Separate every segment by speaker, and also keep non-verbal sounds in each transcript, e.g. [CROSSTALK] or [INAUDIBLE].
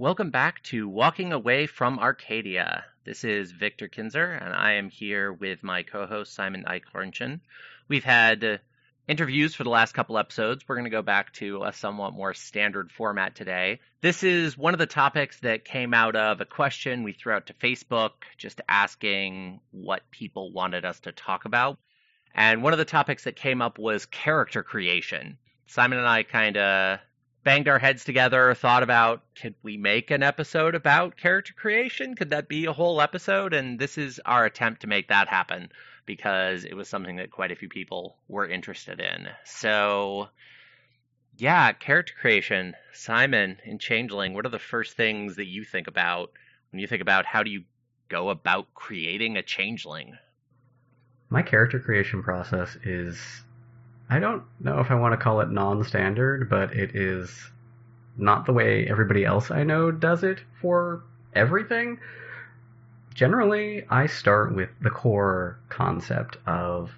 Speaker 1: Welcome back to Walking Away from Arcadia. This is Victor Kinzer, and I am here with my co host, Simon Eichhornchen. We've had interviews for the last couple episodes. We're going to go back to a somewhat more standard format today. This is one of the topics that came out of a question we threw out to Facebook, just asking what people wanted us to talk about. And one of the topics that came up was character creation. Simon and I kind of banged our heads together, thought about could we make an episode about character creation? Could that be a whole episode? And this is our attempt to make that happen because it was something that quite a few people were interested in. So, yeah, character creation. Simon in Changeling, what are the first things that you think about when you think about how do you go about creating a changeling?
Speaker 2: My character creation process is I don't know if I want to call it non standard, but it is not the way everybody else I know does it for everything. Generally, I start with the core concept of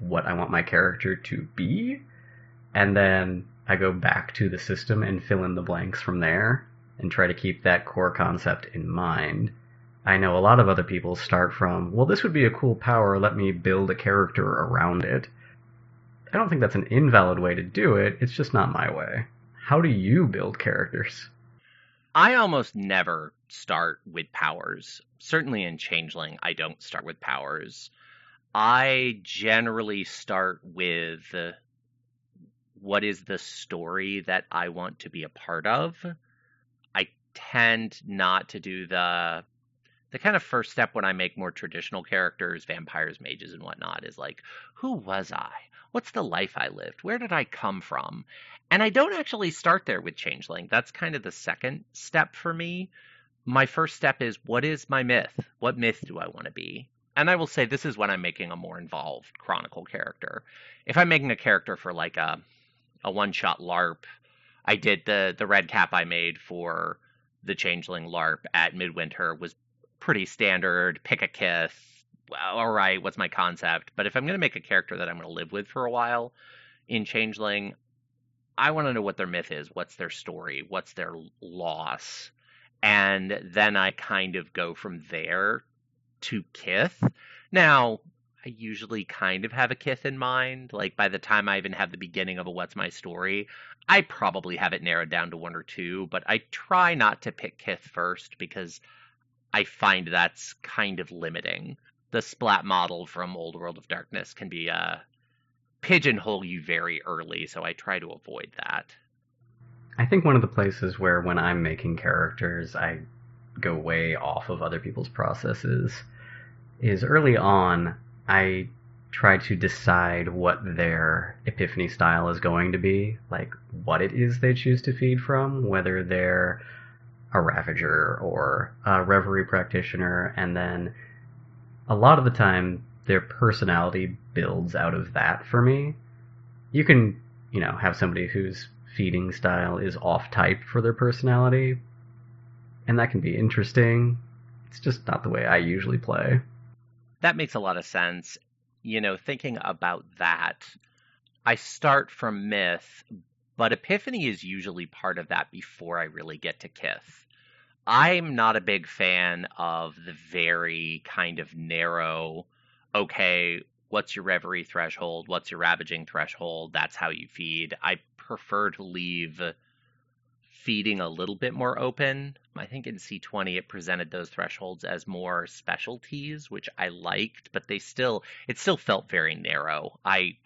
Speaker 2: what I want my character to be, and then I go back to the system and fill in the blanks from there and try to keep that core concept in mind. I know a lot of other people start from, well, this would be a cool power, let me build a character around it. I don't think that's an invalid way to do it. It's just not my way. How do you build characters?
Speaker 1: I almost never start with powers. Certainly in Changeling, I don't start with powers. I generally start with what is the story that I want to be a part of. I tend not to do the the kind of first step when I make more traditional characters, vampires, mages, and whatnot, is like, who was I? what's the life I lived? Where did I come from? And I don't actually start there with Changeling. That's kind of the second step for me. My first step is what is my myth? What myth do I want to be? And I will say this is when I'm making a more involved Chronicle character. If I'm making a character for like a a one shot LARP, I did the the red cap I made for the Changeling LARP at Midwinter was pretty standard. Pick a Kith, all right, what's my concept? But if I'm going to make a character that I'm going to live with for a while in Changeling, I want to know what their myth is, what's their story, what's their loss. And then I kind of go from there to Kith. Now, I usually kind of have a Kith in mind. Like by the time I even have the beginning of a What's My Story, I probably have it narrowed down to one or two, but I try not to pick Kith first because I find that's kind of limiting the splat model from Old World of Darkness can be uh, pigeonhole you very early, so I try to avoid that.
Speaker 2: I think one of the places where when I'm making characters, I go way off of other people's processes is early on, I try to decide what their epiphany style is going to be, like what it is they choose to feed from, whether they're a ravager or a reverie practitioner, and then a lot of the time their personality builds out of that for me. You can, you know, have somebody whose feeding style is off type for their personality, and that can be interesting. It's just not the way I usually play.
Speaker 1: That makes a lot of sense. You know, thinking about that, I start from myth, but epiphany is usually part of that before I really get to Kith. I'm not a big fan of the very kind of narrow, okay, what's your reverie threshold? What's your ravaging threshold? That's how you feed. I prefer to leave feeding a little bit more open. I think in C20 it presented those thresholds as more specialties, which I liked, but they still it still felt very narrow. I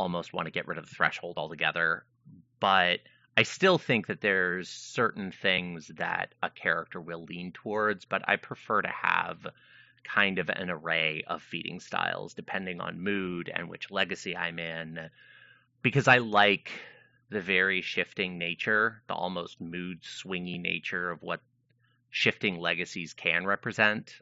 Speaker 1: almost want to get rid of the threshold altogether, but I still think that there's certain things that a character will lean towards, but I prefer to have kind of an array of feeding styles depending on mood and which legacy I'm in because I like the very shifting nature, the almost mood swingy nature of what shifting legacies can represent.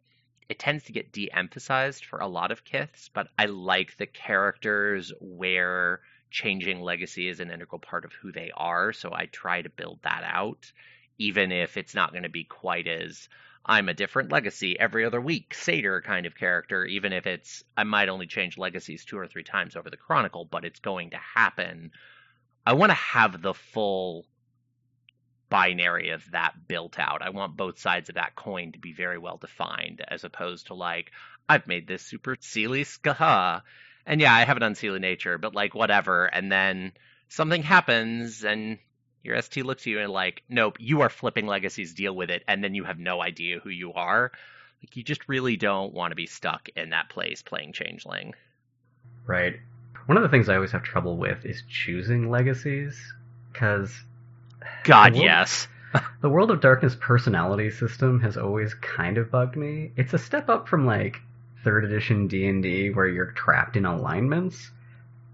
Speaker 1: It tends to get de emphasized for a lot of kiths, but I like the characters where changing legacy is an integral part of who they are. So I try to build that out, even if it's not going to be quite as I'm a different legacy every other week, Seder kind of character, even if it's I might only change legacies two or three times over the Chronicle, but it's going to happen. I want to have the full binary of that built out. I want both sides of that coin to be very well defined as opposed to like, I've made this super silly skaha and yeah, I have an Unseelie nature, but like whatever. And then something happens, and your ST looks at you and like, nope, you are flipping legacies. Deal with it. And then you have no idea who you are. Like you just really don't want to be stuck in that place playing changeling.
Speaker 2: Right. One of the things I always have trouble with is choosing legacies because.
Speaker 1: God, world, yes.
Speaker 2: [LAUGHS] the World of Darkness personality system has always kind of bugged me. It's a step up from like third edition D&D where you're trapped in alignments,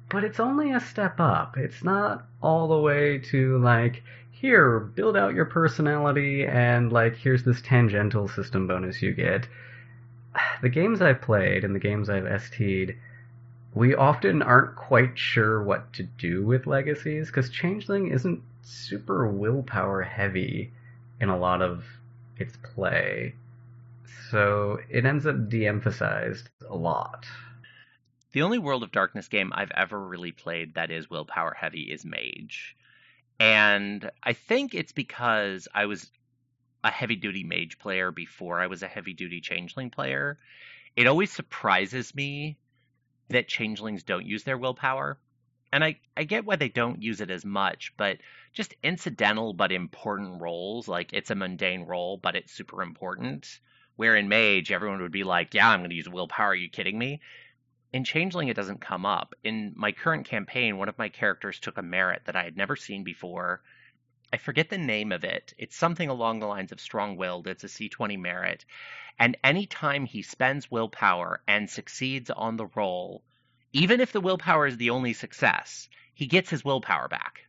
Speaker 2: but it's only a step up. It's not all the way to like here, build out your personality and like here's this tangential system bonus you get. The games I've played and the games I've ST'd, we often aren't quite sure what to do with legacies because Changeling isn't super willpower heavy in a lot of its play. So it ends up de emphasized a lot.
Speaker 1: The only World of Darkness game I've ever really played that is willpower heavy is Mage. And I think it's because I was a heavy duty mage player before I was a heavy duty changeling player. It always surprises me that changelings don't use their willpower. And I, I get why they don't use it as much, but just incidental but important roles, like it's a mundane role, but it's super important, where in Mage everyone would be like, yeah, I'm going to use willpower. Are you kidding me? In Changeling, it doesn't come up. In my current campaign, one of my characters took a merit that I had never seen before. I forget the name of it. It's something along the lines of strong willed. It's a C20 merit. And anytime he spends willpower and succeeds on the roll, even if the willpower is the only success, he gets his willpower back.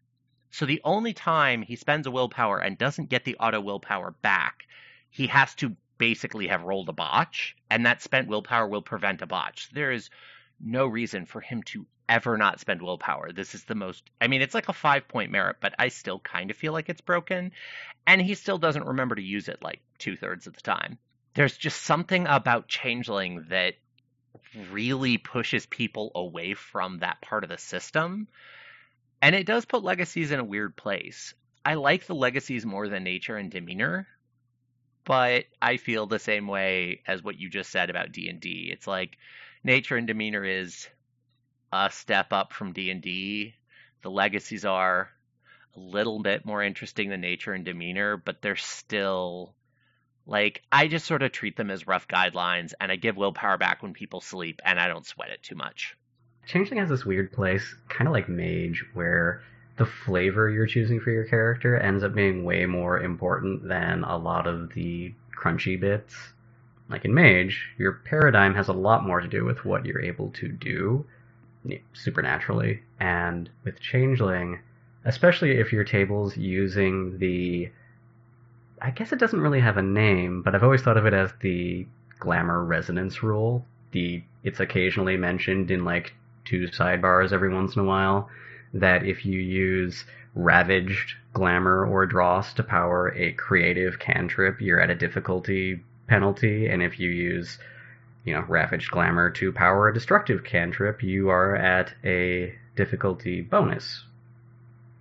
Speaker 1: So the only time he spends a willpower and doesn't get the auto willpower back, he has to basically have rolled a botch, and that spent willpower will prevent a botch. There is no reason for him to ever not spend willpower. This is the most, I mean, it's like a five point merit, but I still kind of feel like it's broken. And he still doesn't remember to use it like two thirds of the time. There's just something about Changeling that really pushes people away from that part of the system. And it does put legacies in a weird place. I like the legacies more than nature and demeanor, but I feel the same way as what you just said about D&D. It's like nature and demeanor is a step up from D&D. The legacies are a little bit more interesting than nature and demeanor, but they're still like I just sort of treat them as rough guidelines and I give willpower back when people sleep and I don't sweat it too much.
Speaker 2: Changeling has this weird place, kind of like Mage, where the flavor you're choosing for your character ends up being way more important than a lot of the crunchy bits. Like in Mage, your paradigm has a lot more to do with what you're able to do supernaturally. And with Changeling, especially if your table's using the. I guess it doesn't really have a name, but I've always thought of it as the glamour resonance rule. The it's occasionally mentioned in like two sidebars every once in a while that if you use Ravaged, Glamour, or Dross to power a creative cantrip, you're at a difficulty penalty, and if you use you know, Ravaged Glamour to power a destructive cantrip, you are at a difficulty bonus.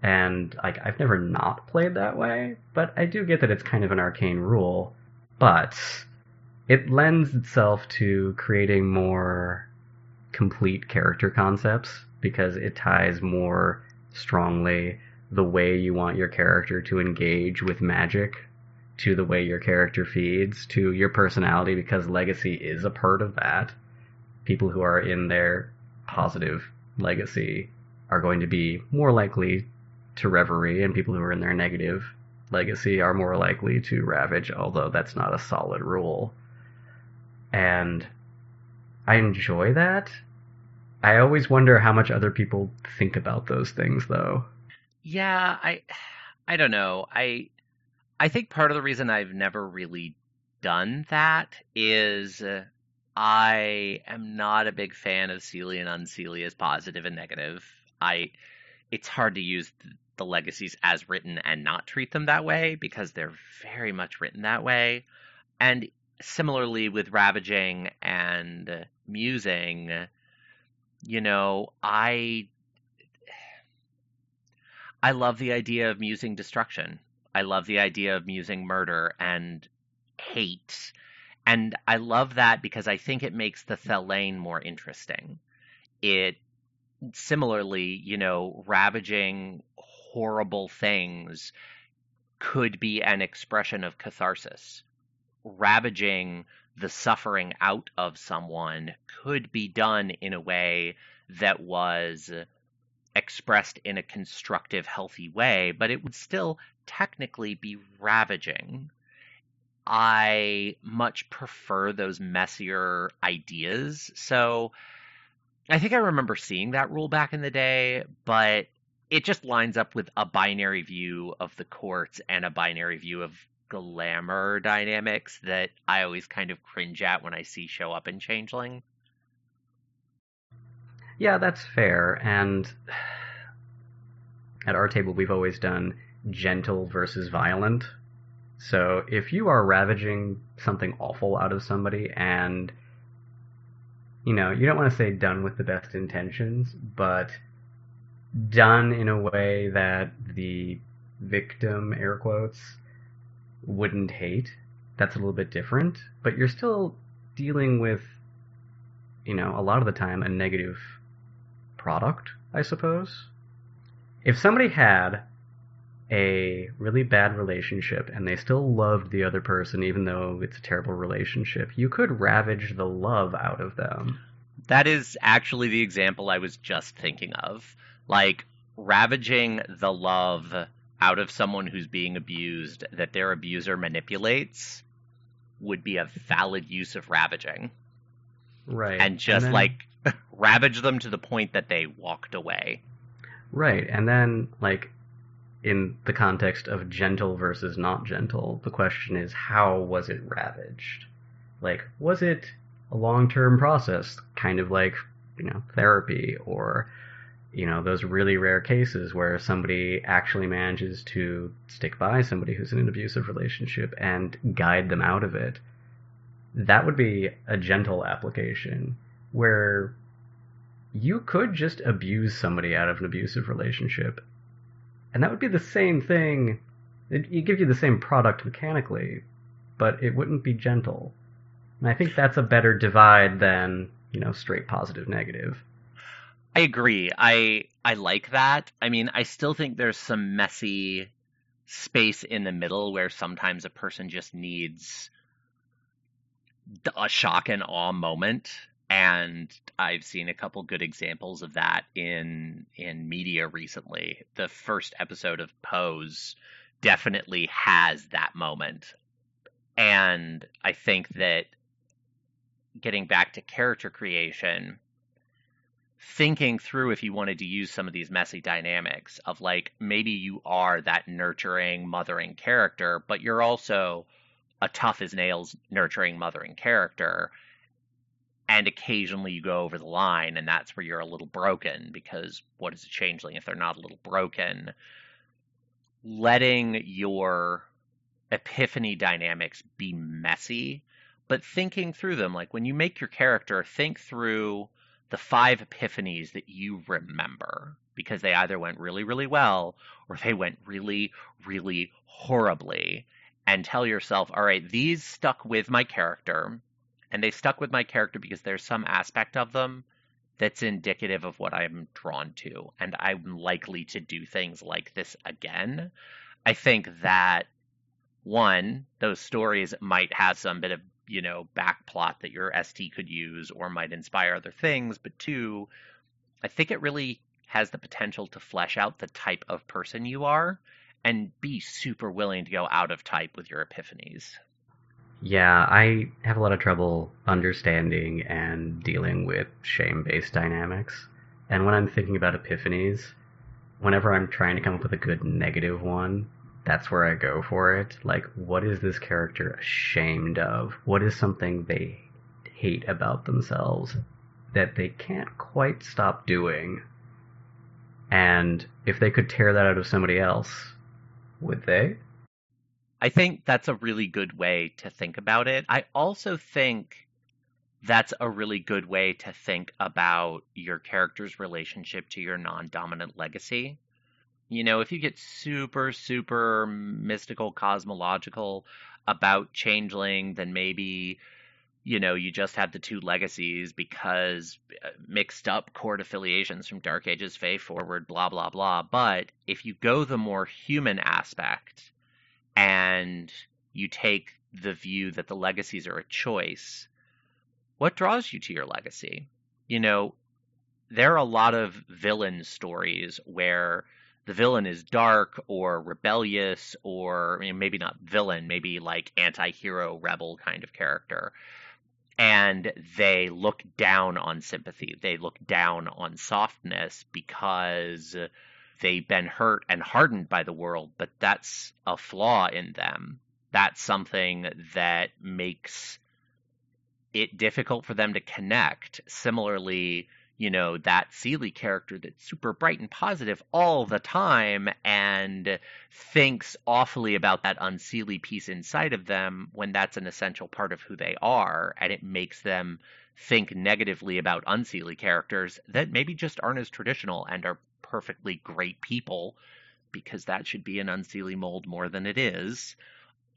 Speaker 2: And like I've never not played that way, but I do get that it's kind of an arcane rule, but it lends itself to creating more complete character concepts because it ties more strongly the way you want your character to engage with magic to the way your character feeds to your personality because legacy is a part of that people who are in their positive legacy are going to be more likely to reverie and people who are in their negative legacy are more likely to ravage although that's not a solid rule and i enjoy that I always wonder how much other people think about those things though.
Speaker 1: Yeah, I I don't know. I I think part of the reason I've never really done that is I am not a big fan of Seelie and Unseelie as positive and negative. I it's hard to use the legacies as written and not treat them that way because they're very much written that way. And similarly with Ravaging and Musing, you know, I I love the idea of musing destruction. I love the idea of musing murder and hate. And I love that because I think it makes the Thallain more interesting. It similarly, you know, ravaging horrible things could be an expression of catharsis. Ravaging the suffering out of someone could be done in a way that was expressed in a constructive, healthy way, but it would still technically be ravaging. I much prefer those messier ideas. So I think I remember seeing that rule back in the day, but it just lines up with a binary view of the courts and a binary view of glamour dynamics that I always kind of cringe at when I see show up in Changeling.
Speaker 2: Yeah, that's fair. And at our table, we've always done gentle versus violent. So if you are ravaging something awful out of somebody and, you know, you don't want to say done with the best intentions, but done in a way that the victim, air quotes, wouldn't hate, that's a little bit different, but you're still dealing with, you know, a lot of the time a negative product, I suppose. If somebody had a really bad relationship and they still loved the other person even though it's a terrible relationship, you could ravage the love out of them.
Speaker 1: That is actually the example I was just thinking of. Like ravaging the love out of someone who's being abused that their abuser manipulates would be a valid use of ravaging.
Speaker 2: Right.
Speaker 1: And just and then... like [LAUGHS] ravage them to the point that they walked away.
Speaker 2: Right. And then like in the context of gentle versus not gentle, the question is how was it ravaged? Like was it a long-term process kind of like, you know, therapy or you know those really rare cases where somebody actually manages to stick by somebody who's in an abusive relationship and guide them out of it that would be a gentle application where you could just abuse somebody out of an abusive relationship and that would be the same thing it give you the same product mechanically but it wouldn't be gentle and i think that's a better divide than you know straight positive negative
Speaker 1: I agree. I I like that. I mean, I still think there's some messy space in the middle where sometimes a person just needs a shock and awe moment and I've seen a couple good examples of that in in media recently. The first episode of Pose definitely has that moment. And I think that getting back to character creation, thinking through if you wanted to use some of these messy dynamics of like maybe you are that nurturing, mothering character, but you're also a tough as nails, nurturing, mothering character. And occasionally you go over the line, and that's where you're a little broken because what is a changeling if they're not a little broken? Letting your epiphany dynamics be messy, but thinking through them, like when you make your character, think through the five epiphanies that you remember because they either went really, really well or they went really, really horribly. And tell yourself, all right, these stuck with my character. And they stuck with my character because there's some aspect of them that's indicative of what I'm drawn to. And I'm likely to do things like this again. I think that one, those stories might have some bit of you know, back plot that your ST could use or might inspire other things. But two, I think it really has the potential to flesh out the type of person you are and be super willing to go out of type with your epiphanies.
Speaker 2: Yeah, I have a lot of trouble understanding and dealing with shame based dynamics. And when I'm thinking about epiphanies, whenever I'm trying to come up with a good negative one, that's where I go for it. Like, what is this character ashamed of? What is something they hate about themselves that they can't quite stop doing? And if they could tear that out of somebody else, would they?
Speaker 1: I think that's a really good way to think about it. I also think that's a really good way to think about your character's relationship to your non dominant legacy. You know, if you get super, super mystical, cosmological about changeling, then maybe you know, you just have the two legacies because uh, mixed up court affiliations from Dark Ages, Fae forward, blah, blah, blah. But if you go the more human aspect and you take the view that the legacies are a choice, what draws you to your legacy? You know, there are a lot of villain stories where the villain is dark or rebellious or you know, maybe not villain, maybe like anti-hero rebel kind of character. And they look down on sympathy. They look down on softness because they've been hurt and hardened by the world, but that's a flaw in them. That's something that makes it difficult for them to connect. Similarly, you know, that Seelie character that's super bright and positive all the time and thinks awfully about that unseelie piece inside of them when that's an essential part of who they are and it makes them think negatively about unseelie characters that maybe just aren't as traditional and are perfectly great people because that should be an unseelie mold more than it is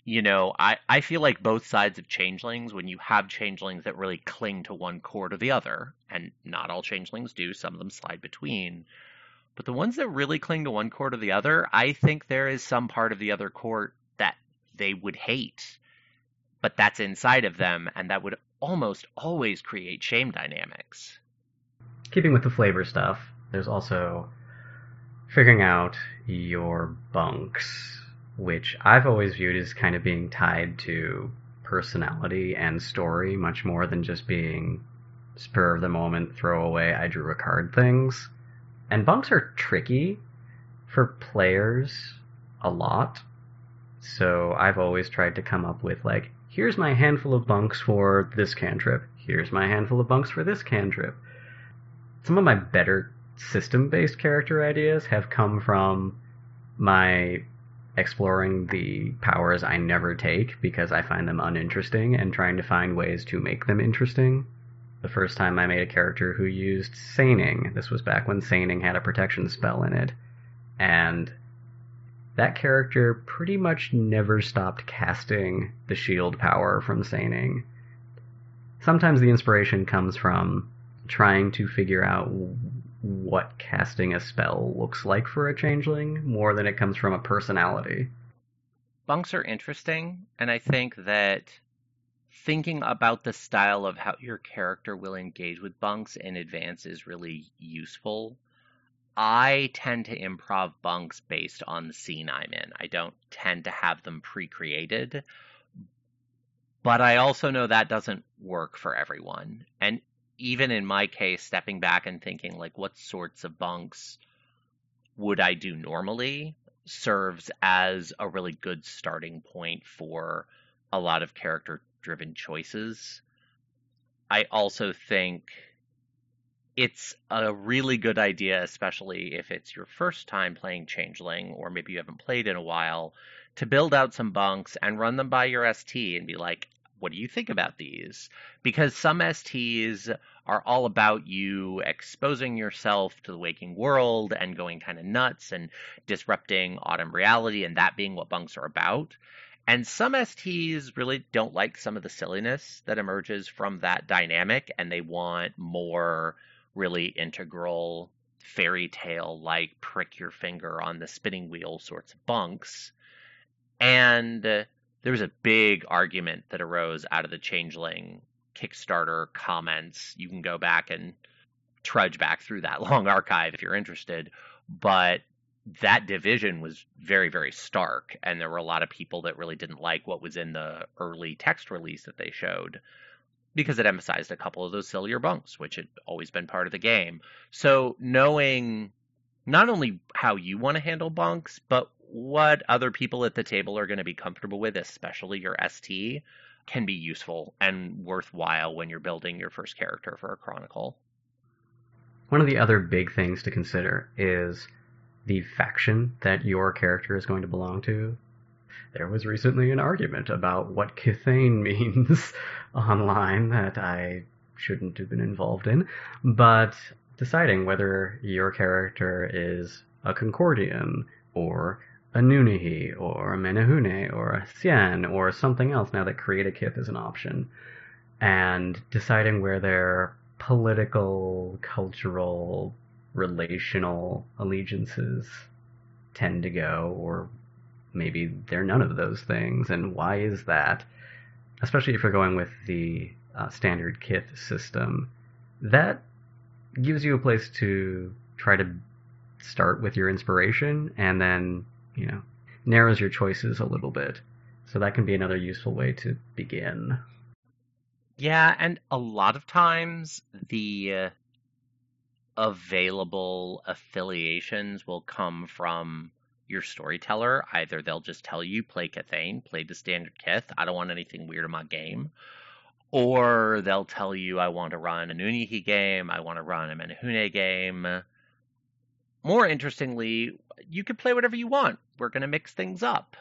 Speaker 1: you know, I, I feel like both sides of changelings, when you have changelings that really cling to one core to the other, and not all changelings do, some of them slide between, but the ones that really cling to one core to the other, I think there is some part of the other court that they would hate, but that's inside of them, and that would almost always create shame dynamics.
Speaker 2: Keeping with the flavor stuff, there's also figuring out your bunks which I've always viewed as kind of being tied to personality and story much more than just being spur of the moment throwaway I drew a card things. And bunks are tricky for players a lot. So I've always tried to come up with like, here's my handful of bunks for this cantrip. Here's my handful of bunks for this cantrip. Some of my better system based character ideas have come from my exploring the powers I never take because I find them uninteresting and trying to find ways to make them interesting. The first time I made a character who used Saning, this was back when Saning had a protection spell in it, and that character pretty much never stopped casting the shield power from Saning. Sometimes the inspiration comes from trying to figure out what casting a spell looks like for a changeling more than it comes from a personality.
Speaker 1: Bunks are interesting, and I think that thinking about the style of how your character will engage with bunks in advance is really useful. I tend to improv bunks based on the scene I'm in. I don't tend to have them pre created. But I also know that doesn't work for everyone. And even in my case, stepping back and thinking like what sorts of bunks would I do normally serves as a really good starting point for a lot of character driven choices. I also think it's a really good idea, especially if it's your first time playing Changeling or maybe you haven't played in a while, to build out some bunks and run them by your ST and be like, what do you think about these? Because some STs are all about you exposing yourself to the waking world and going kind of nuts and disrupting autumn reality and that being what bunks are about. And some STs really don't like some of the silliness that emerges from that dynamic and they want more really integral fairy tale like prick your finger on the spinning wheel sorts of bunks. And there was a big argument that arose out of the changeling Kickstarter comments. You can go back and trudge back through that [LAUGHS] long archive if you're interested. But that division was very, very stark. And there were a lot of people that really didn't like what was in the early text release that they showed because it emphasized a couple of those sillier bunks, which had always been part of the game. So knowing not only how you want to handle bunks, but what other people at the table are going to be comfortable with, especially your ST, can be useful and worthwhile when you're building your first character for a chronicle.
Speaker 2: One of the other big things to consider is the faction that your character is going to belong to. There was recently an argument about what Kithain [LAUGHS] means online that I shouldn't have been involved in, but deciding whether your character is a Concordian or a Nunnehi or a Menehune or a Hsien or something else now that create a kith is an option, and deciding where their political, cultural, relational allegiances tend to go, or maybe they're none of those things, and why is that? Especially if you're going with the uh, standard kith system, that gives you a place to try to start with your inspiration and then you know, narrows your choices a little bit. So that can be another useful way to begin.
Speaker 1: Yeah, and a lot of times the uh, available affiliations will come from your storyteller. Either they'll just tell you play Kithain, play the standard Kith. I don't want anything weird in my game. Or they'll tell you I want to run an Unihi game, I want to run a Menehune game. More interestingly, you can play whatever you want. We're going to mix things up.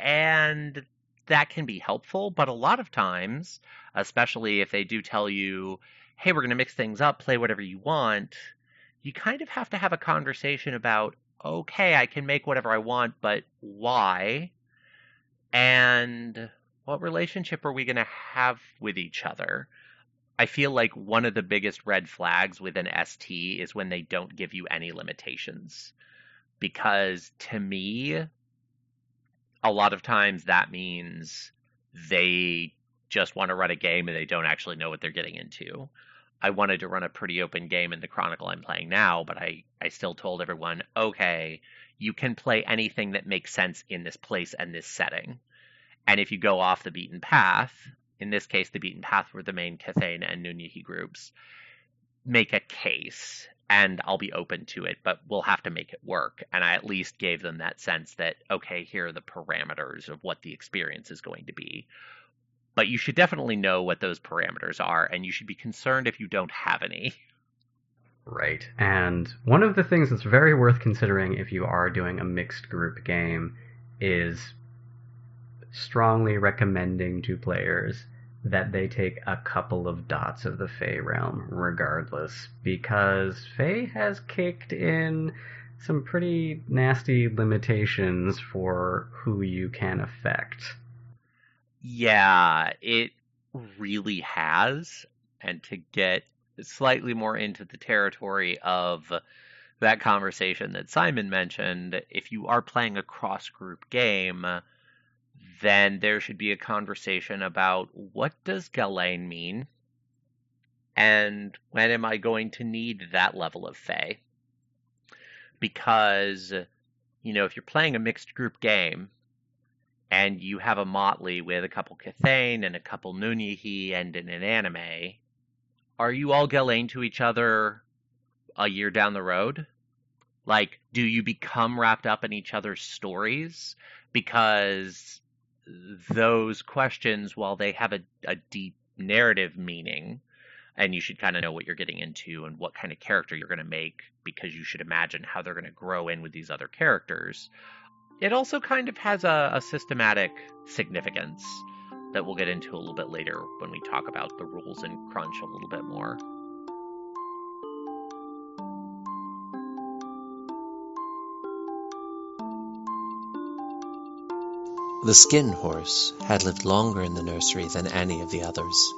Speaker 1: And that can be helpful, but a lot of times, especially if they do tell you, hey, we're going to mix things up, play whatever you want, you kind of have to have a conversation about, okay, I can make whatever I want, but why? And what relationship are we going to have with each other? I feel like one of the biggest red flags with an ST is when they don't give you any limitations. Because to me, a lot of times that means they just want to run a game and they don't actually know what they're getting into. I wanted to run a pretty open game in the Chronicle I'm playing now, but I, I still told everyone, okay, you can play anything that makes sense in this place and this setting. And if you go off the beaten path, in this case, the beaten path were the main Kithain and Nunnehi groups, make a case. And I'll be open to it, but we'll have to make it work. And I at least gave them that sense that, okay, here are the parameters of what the experience is going to be. But you should definitely know what those parameters are, and you should be concerned if you don't have any.
Speaker 2: Right. And one of the things that's very worth considering if you are doing a mixed group game is strongly recommending to players that they take a couple of dots of the Fey realm, regardless, because Fey has kicked in some pretty nasty limitations for who you can affect.
Speaker 1: Yeah, it really has. And to get slightly more into the territory of that conversation that Simon mentioned, if you are playing a cross group game, then there should be a conversation about what does Gallain mean? And when am I going to need that level of Fey? Because, you know, if you're playing a mixed group game and you have a motley with a couple Kithain and a couple Nunnehi and an anime, are you all Gallain to each other a year down the road? Like, do you become wrapped up in each other's stories? Because those questions, while they have a, a deep narrative meaning, and you should kind of know what you're getting into and what kind of character you're going to make because you should imagine how they're going to grow in with these other characters. It also kind of has a, a systematic significance that we'll get into a little bit later when we talk about the rules in Crunch a little bit more.
Speaker 3: The skin horse had lived longer in the nursery than any of the others.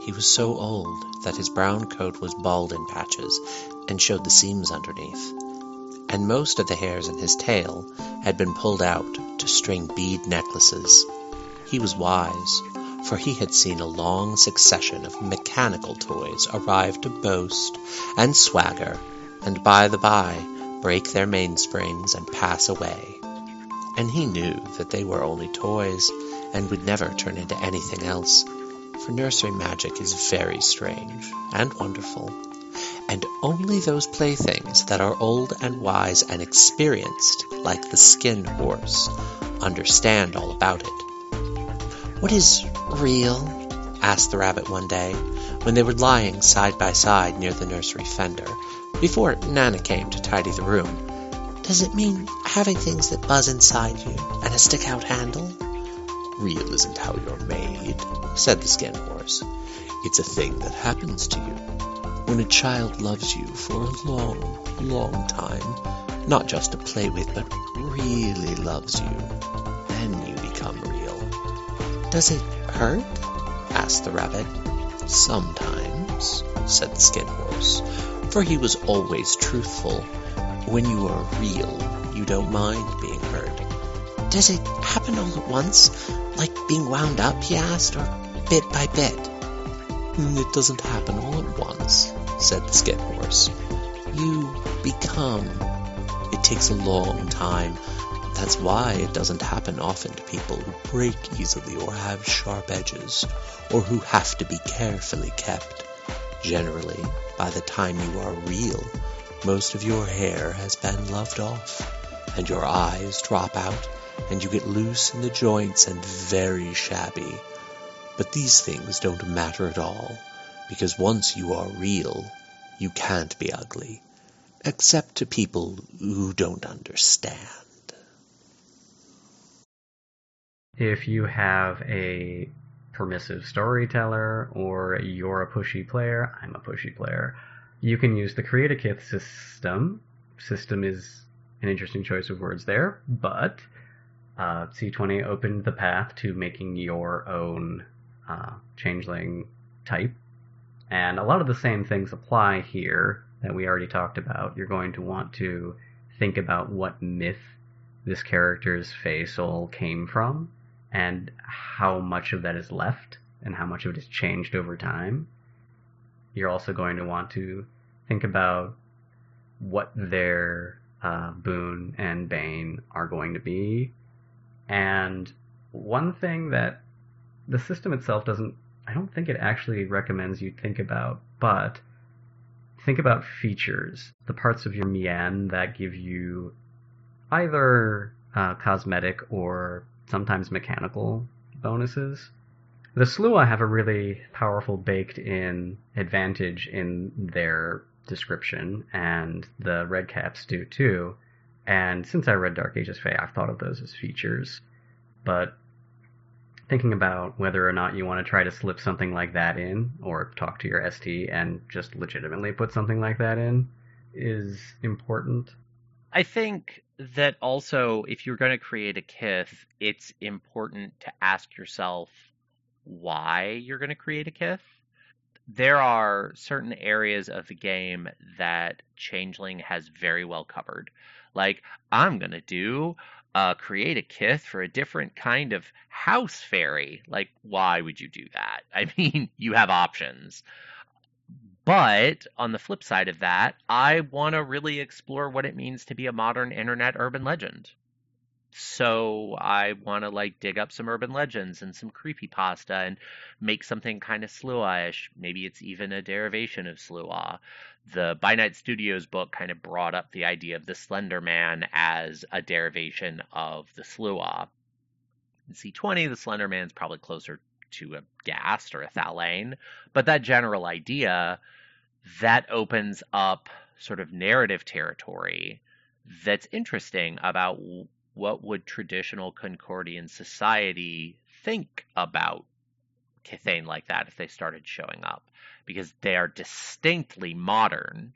Speaker 3: He was so old that his brown coat was bald in patches and showed the seams underneath, and most of the hairs in his tail had been pulled out to string bead necklaces. He was wise, for he had seen a long succession of mechanical toys arrive to boast and swagger, and by the by break their mainsprings and pass away and he knew that they were only toys and would never turn into anything else, for nursery magic is very strange and wonderful, and only those playthings that are old and wise and experienced, like the skin horse, understand all about it. What is real? asked the rabbit one day, when they were lying side by side near the nursery fender, before Nana came to tidy the room does it mean having things that buzz inside you and a stick out handle? Real isn't how you're made, said the skin horse. It's a thing that happens to you. When a child loves you for a long, long time, not just to play with, but really loves you, then you become real. Does it hurt? asked the rabbit. Sometimes, said the skin horse, for he was always truthful when you are real, you don't mind being hurt. Does it happen all at once? Like being wound up, he asked, or bit by bit? Mm, it doesn't happen all at once, said the skip horse. You become. It takes a long time. That's why it doesn't happen often to people who break easily or have sharp edges, or who have to be carefully kept. Generally, by the time you are real, most of your hair has been loved off, and your eyes drop out, and you get loose in the joints and very shabby. But these things don't matter at all, because once you are real, you can't be ugly, except to people who don't understand.
Speaker 2: If you have a permissive storyteller or you're a pushy player, I'm a pushy player, you can use the create a kith system. System is an interesting choice of words there, but uh, C20 opened the path to making your own uh, changeling type. And a lot of the same things apply here that we already talked about. You're going to want to think about what myth this character's all came from and how much of that is left and how much of it is changed over time you're also going to want to think about what their uh, boon and bane are going to be. And one thing that the system itself doesn't, I don't think it actually recommends you think about, but think about features, the parts of your mien that give you either uh, cosmetic or sometimes mechanical bonuses. The Slua have a really powerful baked-in advantage in their description, and the Redcaps do too. And since I read Dark Ages Fae, I've thought of those as features. But thinking about whether or not you want to try to slip something like that in, or talk to your ST and just legitimately put something like that in, is important.
Speaker 1: I think that also, if you're going to create a Kith, it's important to ask yourself why you're going to create a Kith. There are certain areas of the game that Changeling has very well covered. Like, I'm going to do uh, create a kith for a different kind of house fairy. Like, why would you do that? [LAUGHS] I mean, you have options. But on the flip side of that, I want to really explore what it means to be a modern internet urban legend so I want to like dig up some urban legends and some creepy pasta and make something kind of Sluahish. Maybe it's even a derivation of slua. The By Night Studios book kind of brought up the idea of the Slender Man as a derivation of the slua. In C20, the Slender Man's probably closer to a ghast or a thallain, but that general idea that opens up sort of narrative territory that's interesting about what would traditional Concordian society think about Kithain like that if they started showing up? Because they are distinctly modern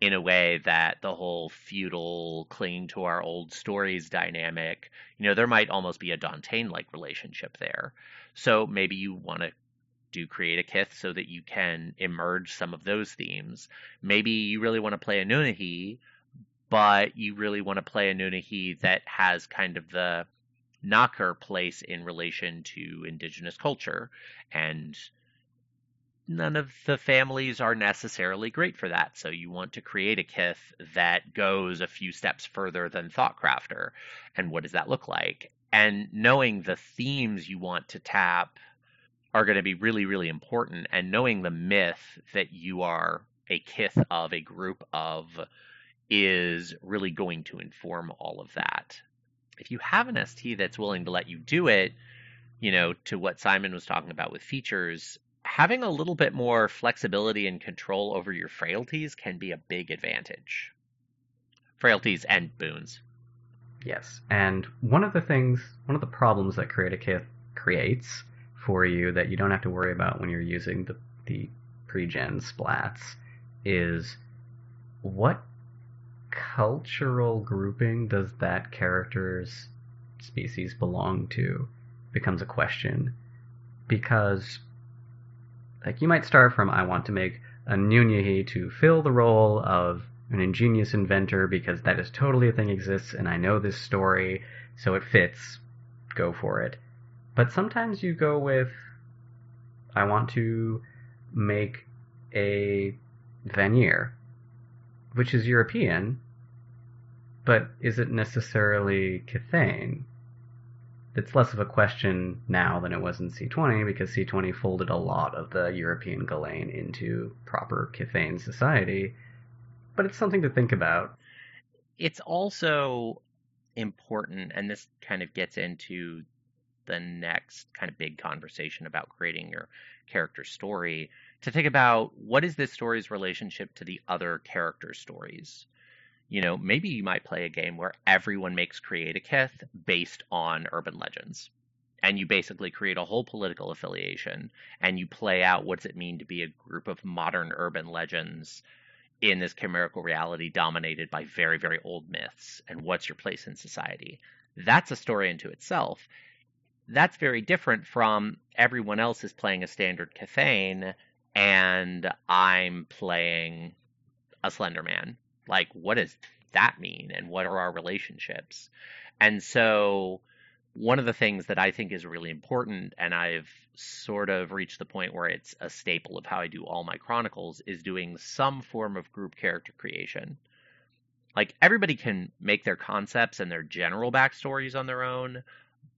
Speaker 1: in a way that the whole feudal clinging to our old stories dynamic, you know, there might almost be a Dauntain like relationship there. So maybe you want to do create a kith so that you can emerge some of those themes. Maybe you really want to play a Nunnehi, but you really want to play a Nunnehi that has kind of the Knocker place in relation to indigenous culture. And none of the families are necessarily great for that. So you want to create a Kith that goes a few steps further than Thoughtcrafter. And what does that look like? And knowing the themes you want to tap are going to be really, really important. And knowing the myth that you are a Kith of a group of is really going to inform all of that. If you have an ST that's willing to let you do it, you know, to what Simon was talking about with features, having a little bit more flexibility and control over your frailties can be a big advantage. Frailties and boons.
Speaker 2: Yes. And one of the things, one of the problems that Creative creates for you that you don't have to worry about when you're using the, the pre-gen splats is what cultural grouping does that character's species belong to becomes a question because like you might start from I want to make a Nunnehi to fill the role of an ingenious inventor because that is totally a thing exists and I know this story so it fits go for it but sometimes you go with I want to make a veneer which is European, but is it necessarily Kithain. It's less of a question now than it was in C20 because C20 folded a lot of the European Gallain into proper Kithain society, but it's something to think about.
Speaker 1: It's also important, and this kind of gets into the next kind of big conversation about creating your character story to think about what is this story's relationship to the other character stories. You know, maybe you might play a game where everyone makes create a kith based on urban legends. And you basically create a whole political affiliation and you play out what does it mean to be a group of modern urban legends in this chimerical reality dominated by very, very old myths and what's your place in society. That's a story into itself that's very different from everyone else is playing a standard Kithain and I'm playing a Slender Man. Like, what does that mean? And what are our relationships? And so, one of the things that I think is really important, and I've sort of reached the point where it's a staple of how I do all my chronicles, is doing some form of group character creation. Like everybody can make their concepts and their general backstories on their own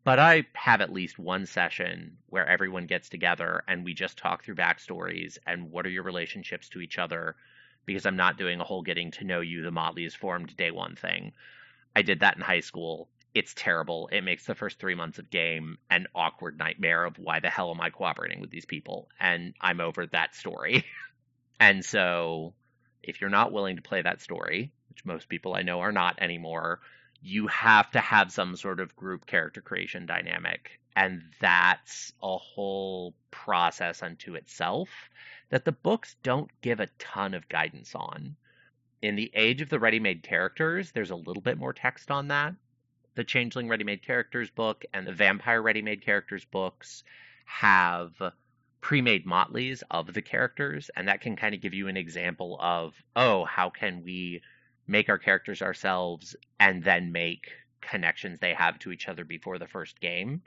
Speaker 1: but I have at least one session where everyone gets together and we just talk through backstories and what are your relationships to each other because I'm not doing a whole getting to know you, the Motley is formed day one thing. I did that in high school. It's terrible. It makes the first three months of game an awkward nightmare of why the hell am I cooperating with these people? And I'm over that story. [LAUGHS] and so if you're not willing to play that story, which most people I know are not anymore, you have to have some sort of group character creation dynamic. And that's a whole process unto itself that the books don't give a ton of guidance on. In the age of the ready made characters, there's a little bit more text on that. The Changeling Ready Made Characters book and the Vampire Ready Made Characters books have pre made motleys of the characters, and that can kind of give you an example of, oh, how can we make our characters ourselves and then make connections they have to each other before the first game.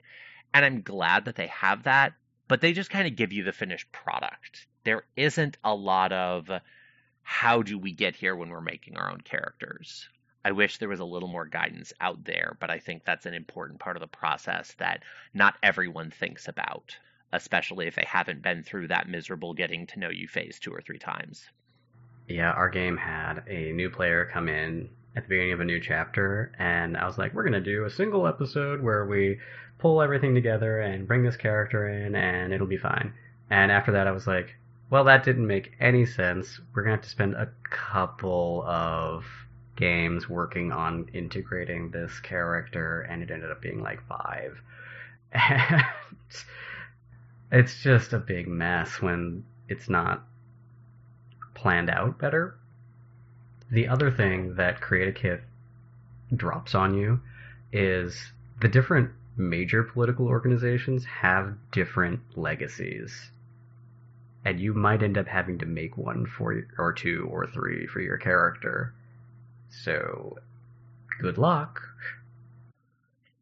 Speaker 1: And I'm glad that they have that, but they just kind of give you the finished product. There isn't a lot of how do we get here when we're making our own characters. I wish there was a little more guidance out there, but I think that's an important part of the process that not everyone thinks about, especially if they haven't been through that miserable getting to know you phase two or three times
Speaker 2: yeah, our game had a new player come in at the beginning of a new chapter, and I was like, we're going to do a single episode where we pull everything together and bring this character in, and it'll be fine. And after that, I was like, well, that didn't make any sense. We're going to have to spend a couple of games working on integrating this character, and it ended up being like five. [LAUGHS] And it's just a big mess when it's not planned out better. The other thing that Create-A-Kith drops on you is the different major political organizations have different legacies. And you might end up having to make one for or two or three for your character. So good luck.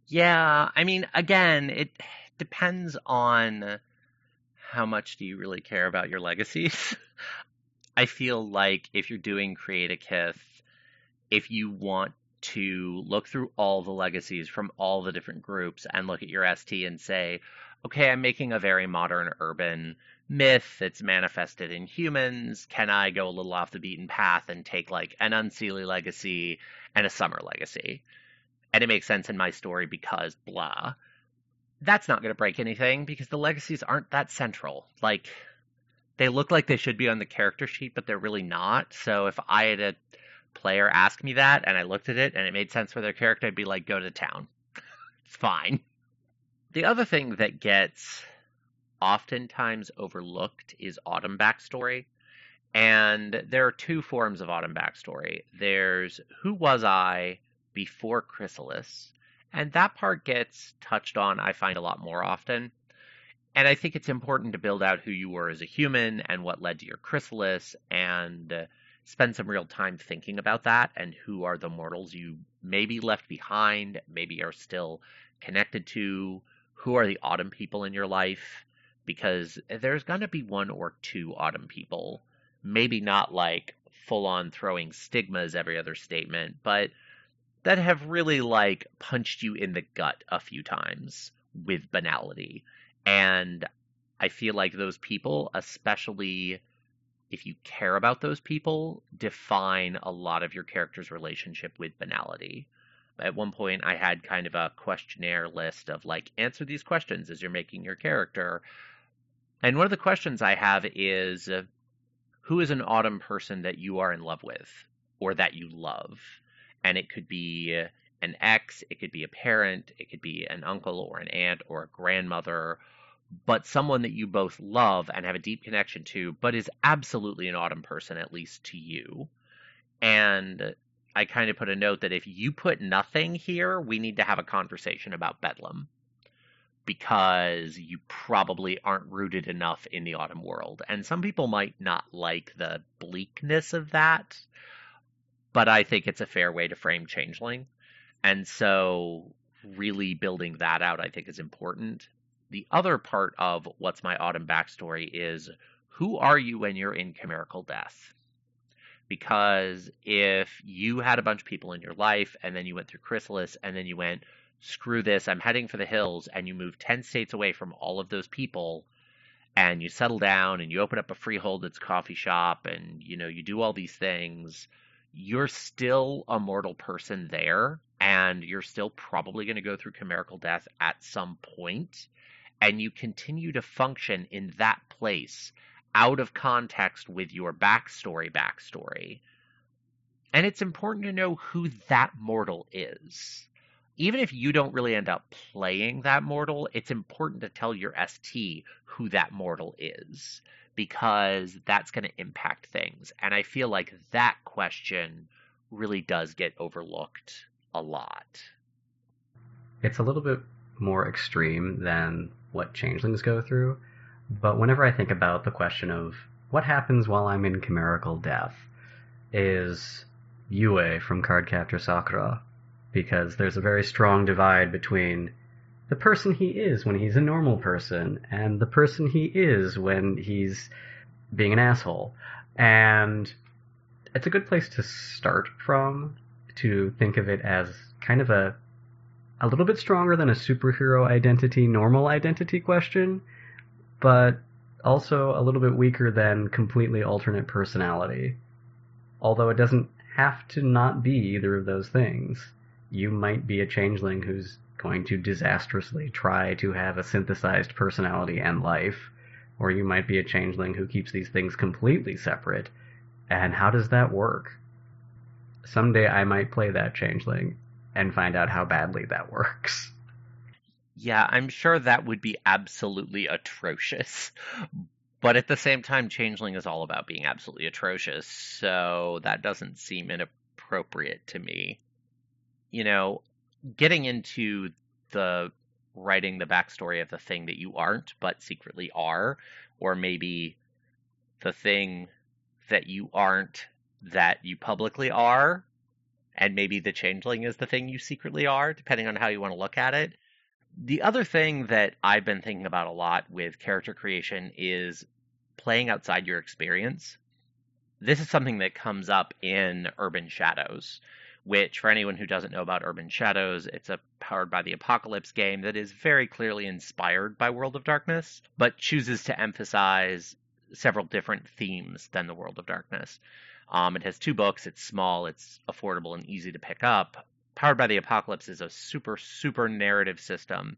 Speaker 1: Yeah, I mean again, it depends on how much do you really care about your legacies. [LAUGHS] I feel like if you're doing Create a Creatikith, if you want to look through all the legacies from all the different groups and look at your ST and say, okay, I'm making a very modern urban myth that's manifested in humans. Can I go a little off the beaten path and take like an Unseelie legacy and a Summer legacy? And it makes sense in my story because blah. That's not going to break anything because the legacies aren't that central. Like, they look like they should be on the character sheet, but they're really not. So if I had a player ask me that and I looked at it and it made sense for their character, I'd be like, go to town. [LAUGHS] it's fine. The other thing that gets oftentimes overlooked is autumn backstory. And there are two forms of autumn backstory. There's who was I before Chrysalis, and that part gets touched on, I find, a lot more often and I think it's important to build out who you were as a human and what led to your chrysalis and uh, spend some real time thinking about that and who are the mortals you maybe left behind, maybe are still connected to, who are the autumn people in your life because there's going to be one or two autumn people, maybe not like full on throwing stigmas every other statement, but that have really like punched you in the gut a few times with banality and I feel like those people, especially if you care about those people, define a lot of your character's relationship with banality. At one point, I had kind of a questionnaire list of like, answer these questions as you're making your character. And one of the questions I have is uh, who is an autumn person that you are in love with or that you love? And it could be an ex, it could be a parent, it could be an uncle or an aunt or a grandmother but someone that you both love and have a deep connection to, but is absolutely an autumn person, at least to you. And I kind of put a note that if you put nothing here, we need to have a conversation about Bedlam because you probably aren't rooted enough in the autumn world. And some people might not like the bleakness of that, but I think it's a fair way to frame Changeling. And so really building that out, I think, is important the other part of What's My Autumn backstory is who are you when you're in chimerical death? Because if you had a bunch of people in your life and then you went through Chrysalis and then you went, screw this, I'm heading for the hills, and you move 10 states away from all of those people and you settle down and you open up a freehold that's coffee shop and you know you do all these things you're still a mortal person there and you're still probably going to go through chimerical death at some point, and you continue to function in that place out of context with your backstory backstory. And it's important to know who that mortal is. Even if you don't really end up playing that mortal, it's important to tell your ST who that mortal is because that's going to impact things. And I feel like that question really does get overlooked a lot.
Speaker 2: It's a little bit more extreme than what changelings go through, but whenever I think about the question of what happens while I'm in chimerical death, is Yue from Cardcaptor Sakura, because there's a very strong divide between the person he is when he's a normal person and the person he is when he's being an asshole. And it's a good place to start from to think of it as kind of a a little bit stronger than a superhero identity, normal identity question, but also a little bit weaker than completely alternate personality. Although it doesn't have to not be either of those things. You might be a changeling who's going to disastrously try to have a synthesized personality and life, or you might be a changeling who keeps these things completely separate. And how does that work? someday I might play that changeling and find out how badly that works.
Speaker 1: Yeah, I'm sure that would be absolutely atrocious. But at the same time, Changeling is all about being absolutely atrocious, so that doesn't seem inappropriate to me. You know, getting into the writing the backstory of the thing that you aren't, but secretly are, or maybe the thing that you aren't that you publicly are, and maybe the changeling is the thing you secretly are, depending on how you want to look at it. The other thing that I've been thinking about a lot with character creation is playing outside your experience. This is something that comes up in Urban Shadows, which, for anyone who doesn't know about Urban Shadows, it's a Powered by the Apocalypse game that is very clearly inspired by World of Darkness, but chooses to emphasize several different themes than the World of Darkness. Um, it has two books. It's small, it's affordable, and easy to pick up. Powered by the Apocalypse is a super, super narrative system.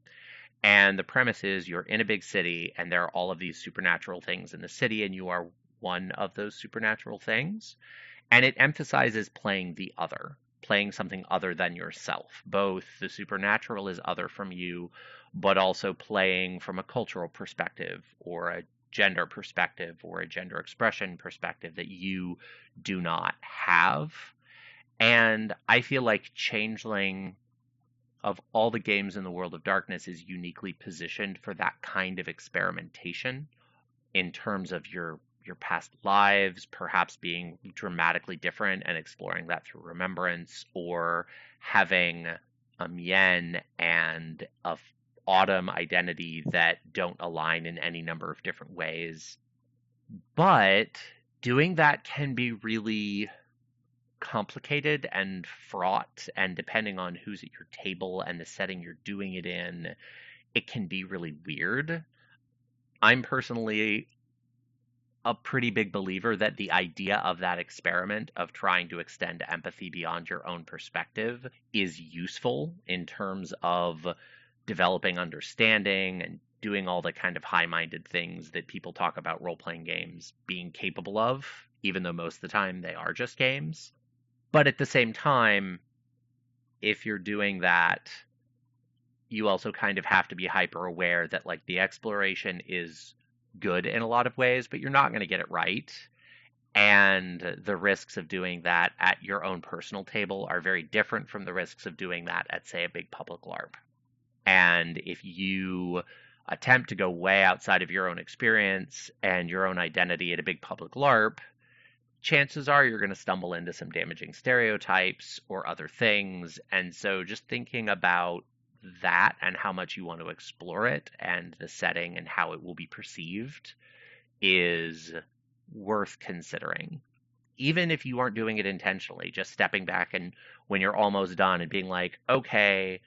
Speaker 1: And the premise is you're in a big city, and there are all of these supernatural things in the city, and you are one of those supernatural things. And it emphasizes playing the other, playing something other than yourself. Both the supernatural is other from you, but also playing from a cultural perspective or a gender perspective or a gender expression perspective that you do not have. And I feel like Changeling, of all the games in the world of darkness, is uniquely positioned for that kind of experimentation in terms of your your past lives perhaps being dramatically different and exploring that through remembrance or having a mien and a autumn identity that don't align in any number of different ways. But doing that can be really complicated and fraught and depending on who's at your table and the setting you're doing it in it can be really weird i'm personally a pretty big believer that the idea of that experiment of trying to extend empathy beyond your own perspective is useful in terms of developing understanding and doing all the kind of high minded things that people talk about role playing games being capable of, even though most of the time they are just games. But at the same time, if you're doing that, you also kind of have to be hyper aware that like the exploration is good in a lot of ways, but you're not going to get it right. And the risks of doing that at your own personal table are very different from the risks of doing that at, say, a big public LARP. And if you attempt to go way outside of your own experience and your own identity at a big public LARP, chances are you're going to stumble into some damaging stereotypes or other things. And so just thinking about that and how much you want to explore it and the setting and how it will be perceived is worth considering. Even if you aren't doing it intentionally, just stepping back and when you're almost done and being like, okay,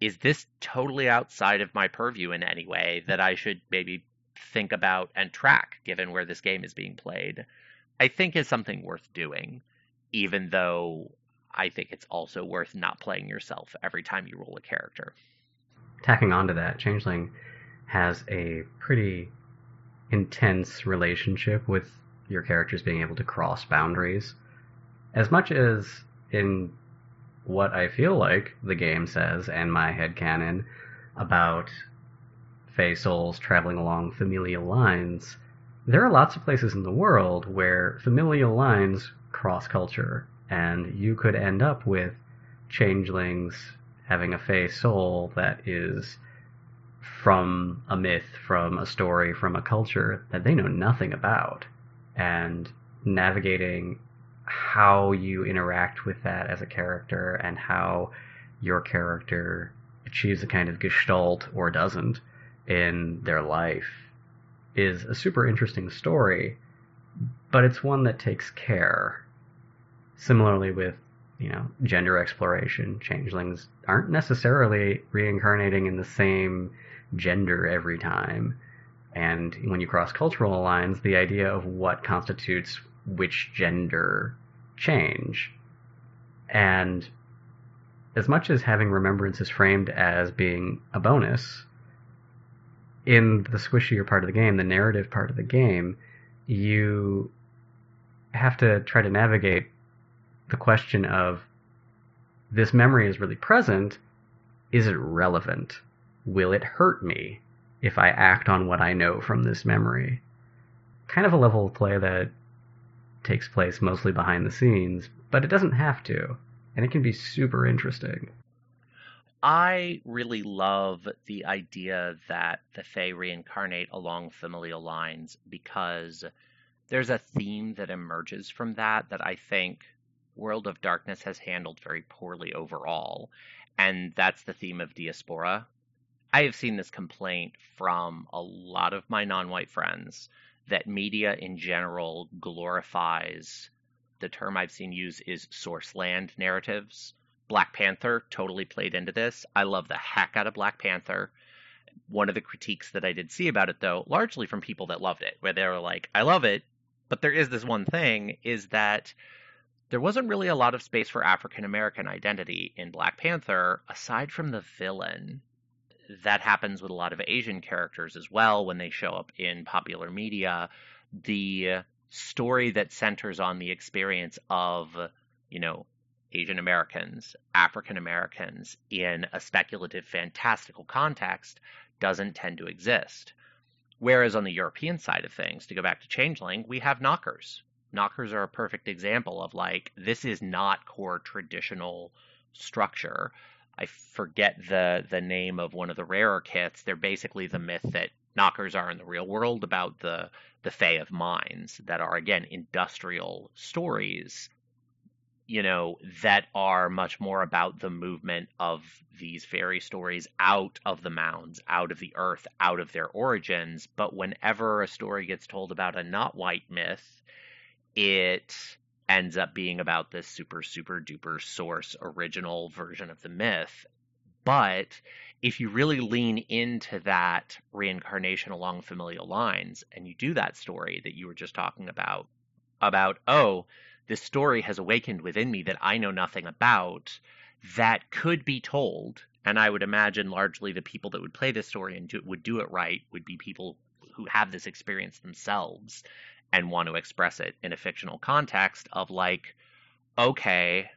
Speaker 1: is this totally outside of my purview in any way that I should maybe think about and track given where this game is being played, I think is something worth doing, even though I think it's also worth not playing yourself every time you roll a character.
Speaker 2: Tacking on to that, Changeling has a pretty intense relationship with your characters being able to cross boundaries. As much as in what I feel like the game says and my head canon about fae souls traveling along familial lines, there are lots of places in the world where familial lines cross culture, and you could end up with changelings having a fae soul that is from a myth, from a story, from a culture that they know nothing about, and navigating how you interact with that as a character and how your character achieves a kind of gestalt or doesn't in their life is a super interesting story, but it's one that takes care. Similarly with, you know, gender exploration, changelings aren't necessarily reincarnating in the same gender every time. And when you cross cultural lines, the idea of what constitutes which gender change. And as much as having remembrance is framed as being a bonus, in the squishier part of the game, the narrative part of the game, you have to try to navigate the question of this memory is really present, is it relevant? Will it hurt me if I act on what I know from this memory? Kind of a level of play that takes place mostly behind the scenes, but it doesn't have to, and it can be super interesting.
Speaker 1: I really love the idea that the Fae reincarnate along familial lines because there's a theme that emerges from that that I think World of Darkness has handled very poorly overall, and that's the theme of diaspora. I have seen this complaint from a lot of my non white friends that media in general glorifies the term I've seen used is source land narratives. Black Panther totally played into this. I love the heck out of Black Panther. One of the critiques that I did see about it, though, largely from people that loved it, where they were like, I love it, but there is this one thing is that there wasn't really a lot of space for African American identity in Black Panther aside from the villain that happens with a lot of Asian characters as well when they show up in popular media. The story that centers on the experience of, you know, Asian Americans, African Americans in a speculative, fantastical context doesn't tend to exist. Whereas on the European side of things, to go back to Changeling, we have knockers. Knockers are a perfect example of like, this is not core traditional structure. I forget the the name of one of the rarer kiths. They're basically the myth that knockers are in the real world about the the fae of mines that are again industrial stories you know that are much more about the movement of these fairy stories out of the mounds out of the earth out of their origins but whenever a story gets told about a not white myth it ends up being about this super, super duper source original version of the myth. But if you really lean into that reincarnation along familial lines and you do that story that you were just talking about, about, oh, this story has awakened within me that I know nothing about, that could be told. And I would imagine largely the people that would play this story and do, would do it right would be people who have this experience themselves and want to express it in a fictional context of like, okay,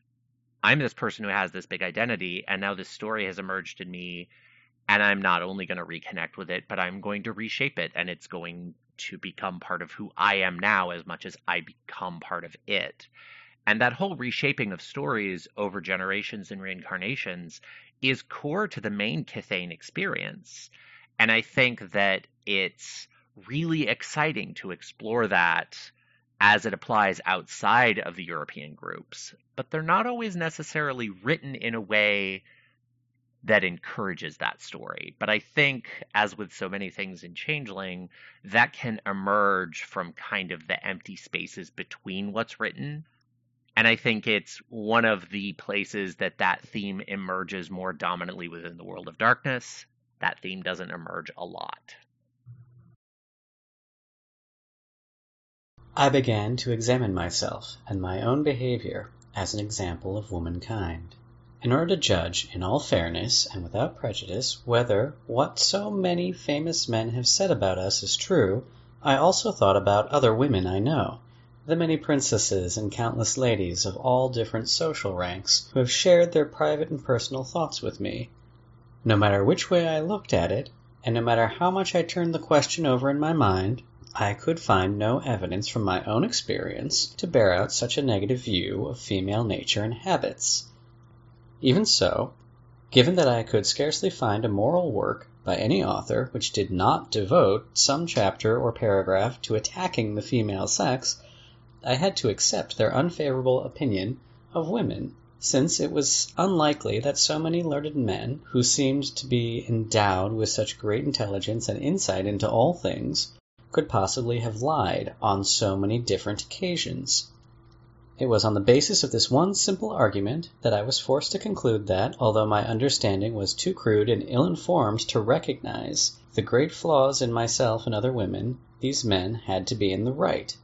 Speaker 1: I'm this person who has this big identity, and now this story has emerged in me, and I'm not only going to reconnect with it, but I'm going to reshape it, and it's going to become part of who I am now as much as I become part of it. And that whole reshaping of stories over generations and reincarnations is core to the main Kithain experience. And I think that it's really exciting to explore that as it applies outside of the European groups, but they're not always necessarily written in a way that encourages that story. But I think, as with so many things in Changeling, that can emerge from kind of the empty spaces between what's written. And I think it's one of the places that that theme emerges more dominantly within the world of darkness. That theme doesn't emerge a lot.
Speaker 3: I began to examine myself and my own behaviour as an example of womankind, in order to judge in all fairness and without prejudice whether what so many famous men have said about us is true. I also thought about other women I know, the many princesses and countless ladies of all different social ranks who have shared their private and personal thoughts with me. No matter which way I looked at it, and no matter how much I turned the question over in my mind. I could find no evidence from my own experience to bear out such a negative view of female nature and habits. Even so, given that I could scarcely find a moral work by any author which did not devote some chapter or paragraph to attacking the female sex, I had to accept their unfavorable opinion of women, since it was unlikely that so many learned men, who seemed to be endowed with such great intelligence and insight into all things, could possibly have lied on so many different occasions? It was on the basis of this one simple argument that I was forced to conclude that, although my understanding was too crude and ill informed to recognize the great flaws in myself and other women, these men had to be in the right.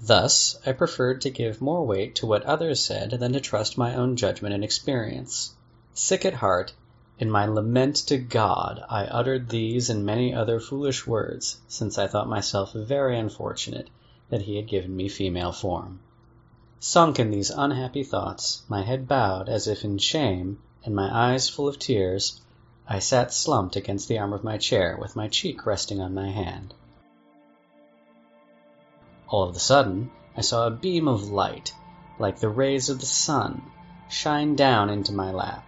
Speaker 3: Thus I preferred to give more weight to what others said than to trust my own judgment and experience. Sick at heart, in my lament to God I uttered these and many other foolish words, since I thought myself very unfortunate that He had given me female form. Sunk in these unhappy thoughts, my head bowed as if in shame, and my eyes full of tears, I sat slumped against the arm of my chair, with my cheek resting on my hand. All of a sudden I saw a beam of light, like the rays of the sun, shine down into my lap.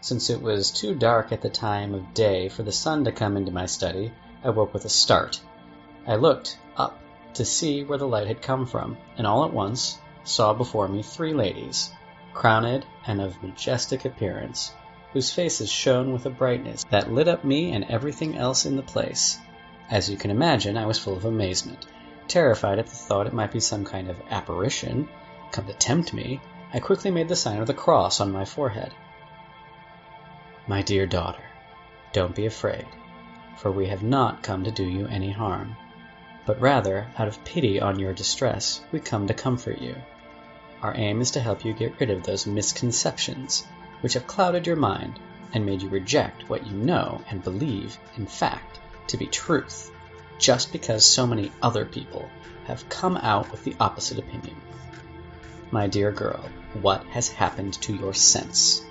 Speaker 3: Since it was too dark at the time of day for the sun to come into my study, I woke with a start. I looked up to see where the light had come from, and all at once saw before me three ladies, crowned and of majestic appearance, whose faces shone with a brightness that lit up me and everything else in the place. As you can imagine, I was full of amazement. Terrified at the thought it might be some kind of apparition come to tempt me, I quickly made the sign of the cross on my forehead. My dear daughter, don't be afraid, for we have not come to do you any harm, but rather out of pity on your distress we come to comfort you. Our aim is to help you get rid of those misconceptions which have clouded your mind and made you reject what you know and believe, in fact, to be truth, just because so many other people have come out with the opposite opinion. My dear girl, what has happened to your sense?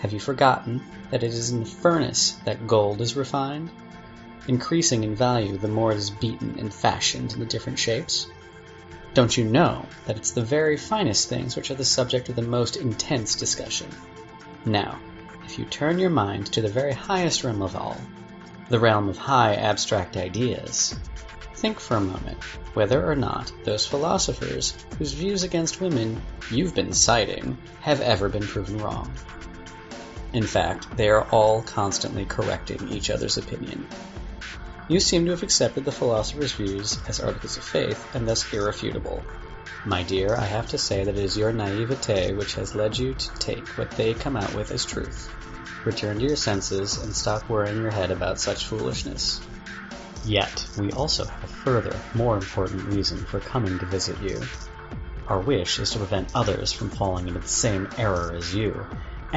Speaker 3: Have you forgotten that it is in the furnace that gold is refined, increasing in value the more it is beaten and fashioned into different shapes? Don't you know that it's the very finest things which are the subject of the most intense discussion? Now, if you turn your mind to the very highest realm of all, the realm of high abstract ideas, think for a moment whether or not those philosophers whose views against women you've been citing have ever been proven wrong. In fact, they are all constantly correcting each other's opinion. You seem to have accepted the philosopher's views as articles of faith and thus irrefutable. My dear, I have to say that it is your naivete which has led you to take what they come out with as truth. Return to your senses and stop worrying your head about such foolishness. Yet, we also have a further, more important reason for coming to visit you. Our wish is to prevent others from falling into the same error as you,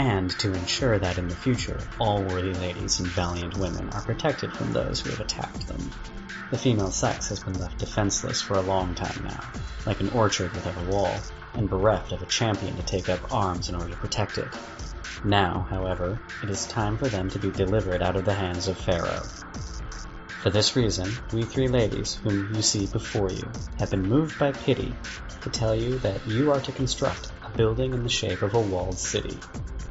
Speaker 3: and to ensure that in the future all worthy ladies and valiant women are protected from those who have attacked them. The female sex has been left defenseless for a long time now, like an orchard without a wall, and bereft of a champion to take up arms in order to protect it. Now, however, it is time for them to be delivered out of the hands of Pharaoh. For this reason, we three ladies, whom you see before you, have been moved by pity to tell you that you are to construct a building in the shape of a walled city,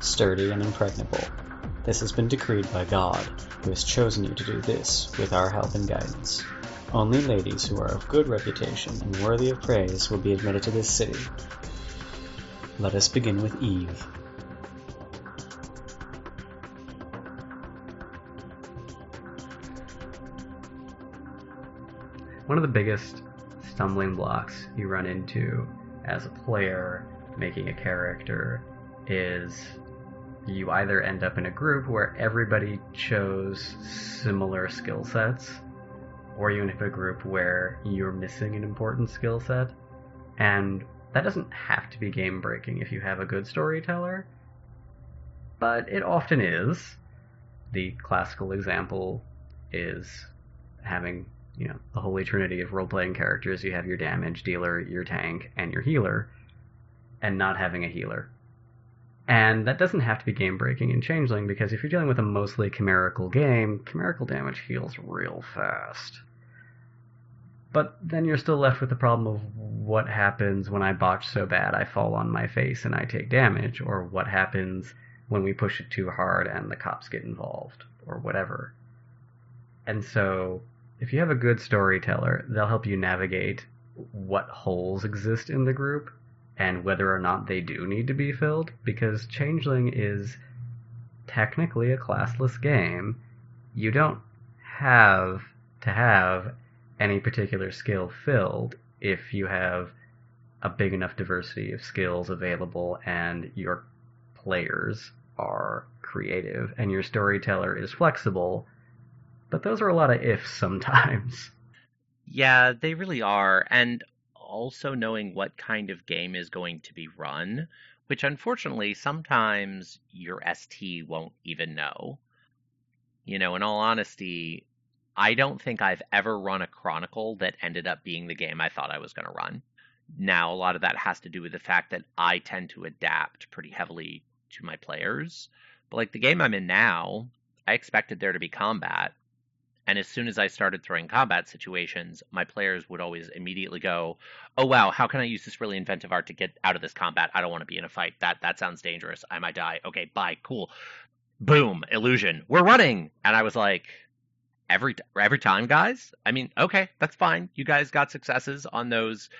Speaker 3: sturdy and impregnable. This has been decreed by God, who has chosen you to do this with our help and guidance. Only ladies who are of good reputation and worthy of praise will be admitted to this city. Let us begin with Eve.
Speaker 2: One of the biggest stumbling blocks you run into as a player making a character is you either end up in a group where everybody chose similar skill sets, or you end up in a group where you're missing an important skill set. And that doesn't have to be game breaking if you have a good storyteller, but it often is. The classical example is having, you know, the holy trinity of role playing characters. You have your damage dealer, your tank, and your healer, and not having a healer and that doesn't have to be game breaking in Changeling, because if you're dealing with a mostly chimerical game, chimerical damage heals real fast. But then you're still left with the problem of what happens when I botch so bad I fall on my face and I take damage, or what happens when we push it too hard and the cops get involved, or whatever. And so, if you have a good storyteller, they'll help you navigate what holes exist in the group and whether or not they do need to be filled, because Changeling is technically a classless game. You don't have to have any particular skill filled if you have a big enough diversity of skills available and your players are creative and your storyteller is flexible. But those are a lot of ifs sometimes.
Speaker 1: Yeah, they really are. And also knowing what kind of game is going to be run, which unfortunately sometimes your ST won't even know. You know, in all honesty, I don't think I've ever run a Chronicle that ended up being the game I thought I was going to run. Now, a lot of that has to do with the fact that I tend to adapt pretty heavily to my players. But like the game I'm in now, I expected there to be combat and as soon as I started throwing combat situations, my players would always immediately go, "Oh wow, how can I use this really inventive art to get out of this combat? I don't want to be in a fight. That that sounds dangerous. I might die. Okay, bye. Cool. Boom, illusion. We're running." And I was like, "Every every time, guys. I mean, okay, that's fine. You guys got successes on those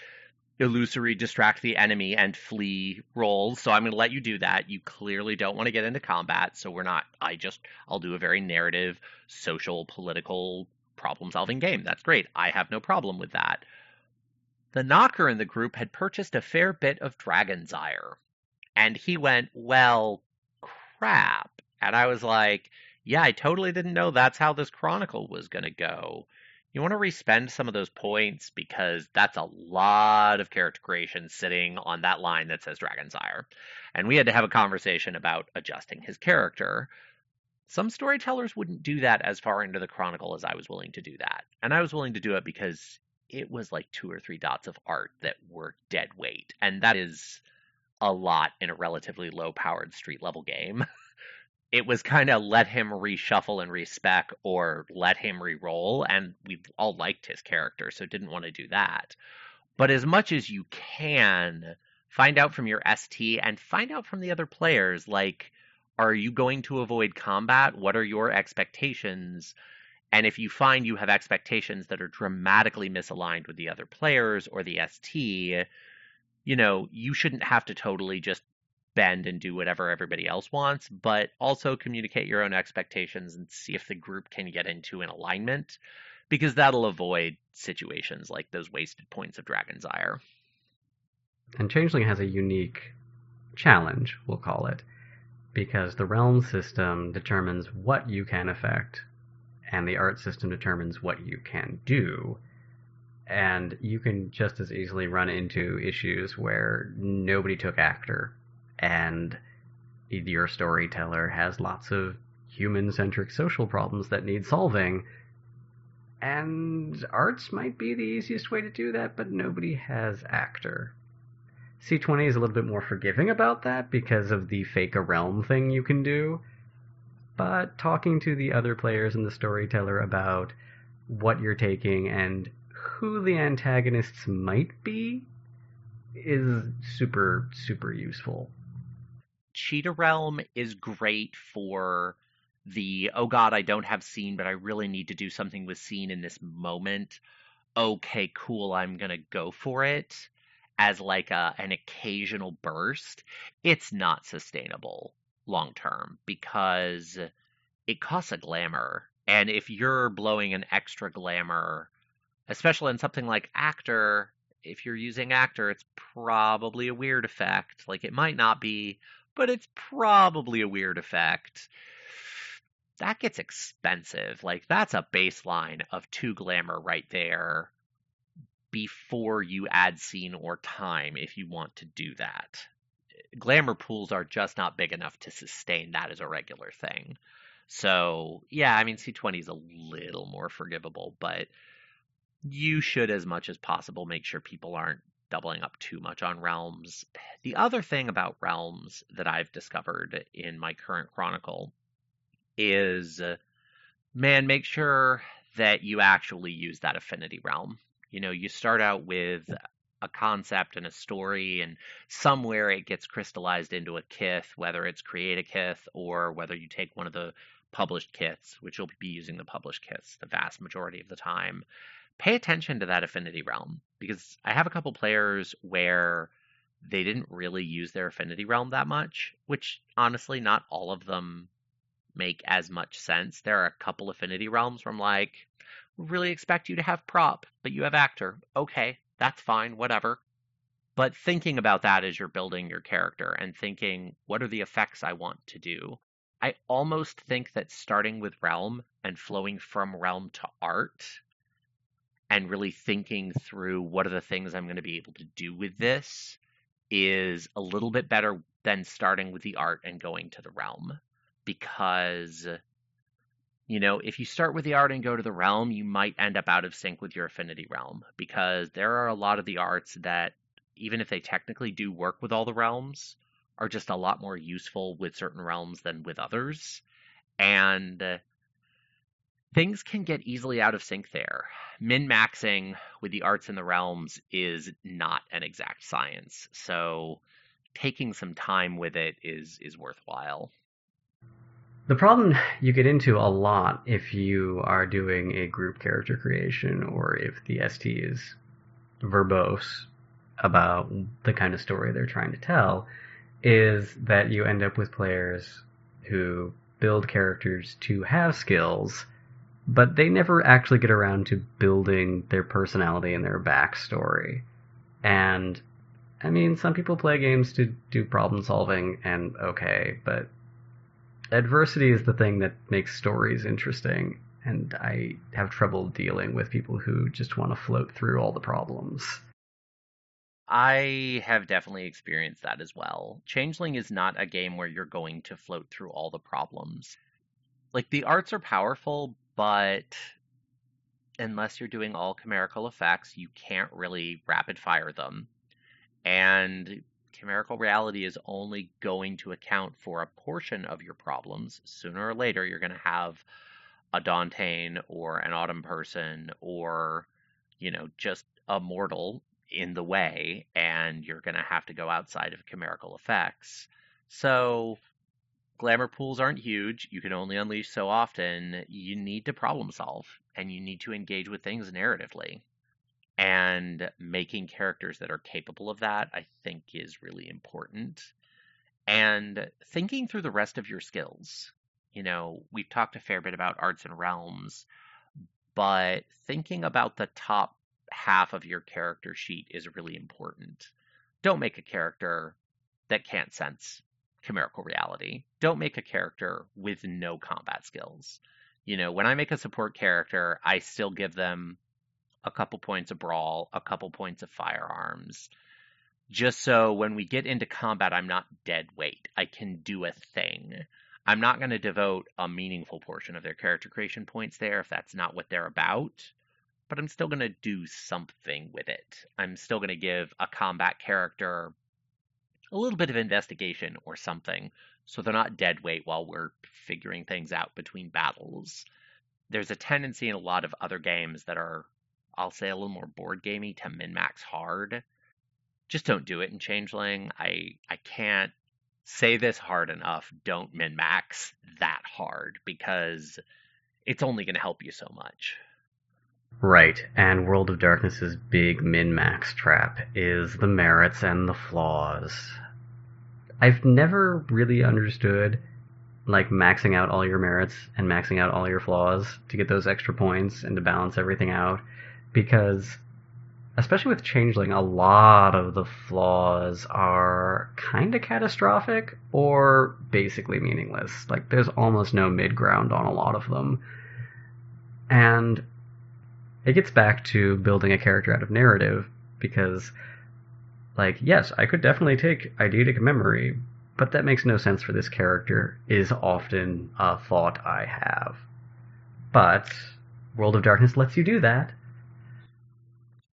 Speaker 1: illusory distract the enemy and flee rolls. So I'm going to let you do that. You clearly don't want to get into combat, so we're not. I just I'll do a very narrative, social, political, problem-solving game. That's great. I have no problem with that. The knocker in the group had purchased a fair bit of Dragon's Ire, and he went, "Well, crap." And I was like, "Yeah, I totally didn't know that's how this chronicle was going to go." you want to respend some of those points because that's a lot of character creation sitting on that line that says Dragon's Ire, And we had to have a conversation about adjusting his character. Some storytellers wouldn't do that as far into the chronicle as I was willing to do that. And I was willing to do it because it was like two or three dots of art that were dead weight. And that is a lot in a relatively low powered street level game. [LAUGHS] it was kind of let him reshuffle and respec or let him re-roll, and we all liked his character, so didn't want to do that. But as much as you can, find out from your ST and find out from the other players, like, are you going to avoid combat? What are your expectations? And if you find you have expectations that are dramatically misaligned with the other players or the ST, you know, you shouldn't have to totally just bend and do whatever everybody else wants, but also communicate your own expectations and see if the group can get into an alignment because that'll avoid situations like those wasted points of Dragon's Ire.
Speaker 2: And Changeling has a unique challenge, we'll call it, because the realm system determines what you can affect, and the art system determines what you can do. And you can just as easily run into issues where nobody took actor and your storyteller has lots of human centric social problems that need solving. And arts might be the easiest way to do that, but nobody has actor. C20 is a little bit more forgiving about that because of the fake a realm thing you can do. But talking to the other players and the storyteller about what you're taking and who the antagonists might be is super, super useful.
Speaker 1: Cheetah Realm is great for the oh god, I don't have scene, but I really need to do something with scene in this moment. Okay, cool, I'm gonna go for it as like a, an occasional burst. It's not sustainable long term because it costs a glamour. And if you're blowing an extra glamour, especially in something like actor, if you're using actor, it's probably a weird effect. Like it might not be but it's probably a weird effect. That gets expensive. Like, that's a baseline of two glamour right there before you add scene or time if you want to do that. Glamour pools are just not big enough to sustain that as a regular thing. So, yeah, I mean, C20 is a little more forgivable, but you should, as much as possible, make sure people aren't doubling up too much on realms. The other thing about realms that I've discovered in my current chronicle is uh, man, make sure that you actually use that affinity realm. You know, you start out with a concept and a story, and somewhere it gets crystallized into a kith, whether it's create a kith or whether you take one of the published kiths, which you'll be using the published kiths the vast majority of the time pay attention to that affinity realm because I have a couple players where they didn't really use their affinity realm that much, which honestly, not all of them make as much sense. There are a couple affinity realms where I'm like, really expect you to have prop, but you have actor. Okay, that's fine, whatever. But thinking about that as you're building your character and thinking, what are the effects I want to do? I almost think that starting with realm and flowing from realm to art and really thinking through what are the things I'm going to be able to do with this is a little bit better than starting with the art and going to the realm because you know, if you start with the art and go to the realm, you might end up out of sync with your affinity realm because there are a lot of the arts that, even if they technically do work with all the realms, are just a lot more useful with certain realms than with others. And things can get easily out of sync there. Min maxing with the arts and the realms is not an exact science. So taking some time with it is is worthwhile.
Speaker 2: The problem you get into a lot if you are doing a group character creation or if the ST is verbose about the kind of story they're trying to tell is that you end up with players who build characters to have skills but they never actually get around to building their personality and their backstory. And I mean, some people play games to do problem solving, and okay, but adversity is the thing that makes stories interesting. And I have trouble dealing with people who just want to float through all the problems.
Speaker 1: I have definitely experienced that as well. Changeling is not a game where you're going to float through all the problems. Like, the arts are powerful, but unless you're doing all chimerical effects, you can't really rapid fire them. And chimerical reality is only going to account for a portion of your problems. Sooner or later, you're going to have a Dauntain or an Autumn person or, you know, just a mortal in the way, and you're going to have to go outside of chimerical effects. So glamour pools aren't huge. You can only unleash so often. You need to problem solve and you need to engage with things narratively. And making characters that are capable of that, I think, is really important. And thinking through the rest of your skills. You know, we've talked a fair bit about arts and realms, but thinking about the top half of your character sheet is really important. Don't make a character that can't sense chimerical reality. Don't make a character with no combat skills. You know, when I make a support character, I still give them a couple points of brawl, a couple points of firearms, just so when we get into combat, I'm not dead weight. I can do a thing. I'm not going to devote a meaningful portion of their character creation points there if that's not what they're about, but I'm still going to do something with it. I'm still going to give a combat character a little bit of investigation or something, so they're not dead weight while we're figuring things out between battles. There's a tendency in a lot of other games that are, I'll say, a little more board gamey to min max hard. Just don't do it in Changeling. I I can't say this hard enough. Don't min max that hard because it's only going to help you so much.
Speaker 2: Right, and World of Darkness's big min-max trap is the merits and the flaws. I've never really understood like maxing out all your merits and maxing out all your flaws to get those extra points and to balance everything out because especially with changeling a lot of the flaws are kind of catastrophic or basically meaningless like there's almost no mid ground on a lot of them and it gets back to building a character out of narrative because like yes i could definitely take eidetic memory but that makes no sense for this character is often a thought i have but world of darkness lets you do that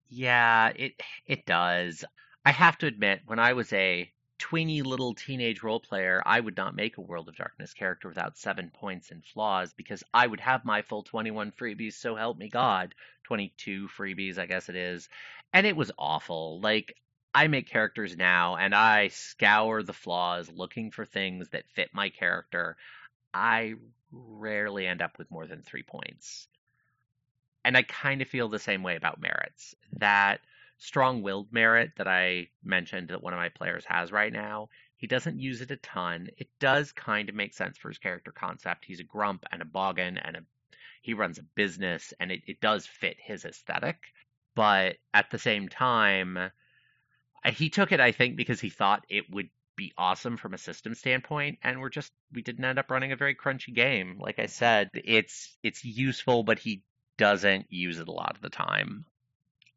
Speaker 1: yeah it it does i have to admit when i was a Tweeny little teenage role player, I would not make a World of Darkness character without seven points and flaws because I would have my full 21 freebies, so help me God. 22 freebies, I guess it is. And it was awful. Like, I make characters now and I scour the flaws looking for things that fit my character. I rarely end up with more than three points. And I kind of feel the same way about merits that strong-willed merit that I mentioned that one of my players has right now. He doesn't use it a ton. It does kind of make sense for his character concept. He's a grump and a boggan and a he runs a business and it, it does fit his aesthetic. But at the same time, he took it, I think, because he thought it would be awesome from a system standpoint and we're just we didn't end up running a very crunchy game like i said it's it's useful but he doesn't use it a lot of the time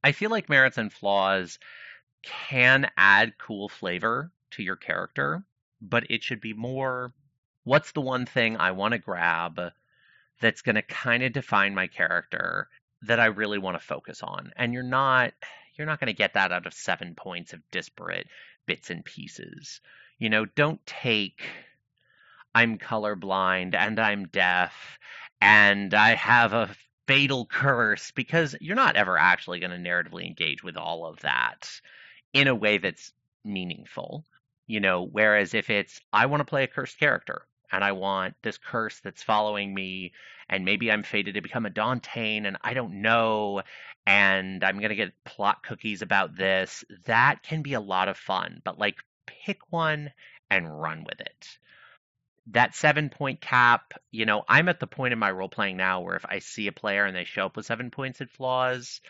Speaker 1: I feel like merits and flaws can add cool flavor to your character, but it should be more what's the one thing I want to grab that's going to kind of define my character that I really want to focus on. And you're not you're not going to get that out of 7 points of disparate bits and pieces. You know, don't take I'm colorblind and I'm deaf and I have a fatal curse because you're not ever actually going to narratively engage with all of that in a way that's meaningful. You know, whereas if it's, I want to play a cursed character and I want this curse that's following me, and maybe I'm fated to become a Dauntain and I don't know, and I'm going to get plot cookies about this, that can be a lot of fun. But like, pick one and run with it that seven point cap, you know, I'm at the point in my role playing now where if I see a player and they show up with seven points and flaws,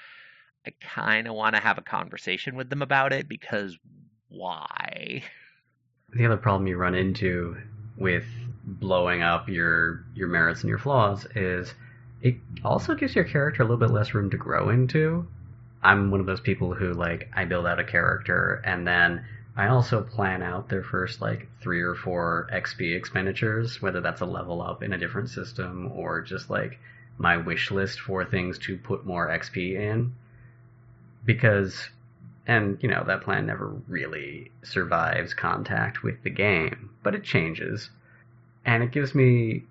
Speaker 1: I kind of want to have a conversation with them about it because why?
Speaker 2: The other problem you run into with blowing up your your merits and your flaws is it also gives your character a little bit less room to grow into. I'm one of those people who like I build out a character and then I also plan out their first like three or four XP expenditures, whether that's a level up in a different system or just like my wish list for things to put more XP in. Because, and you know, that plan never really survives contact with the game, but it changes. And it gives me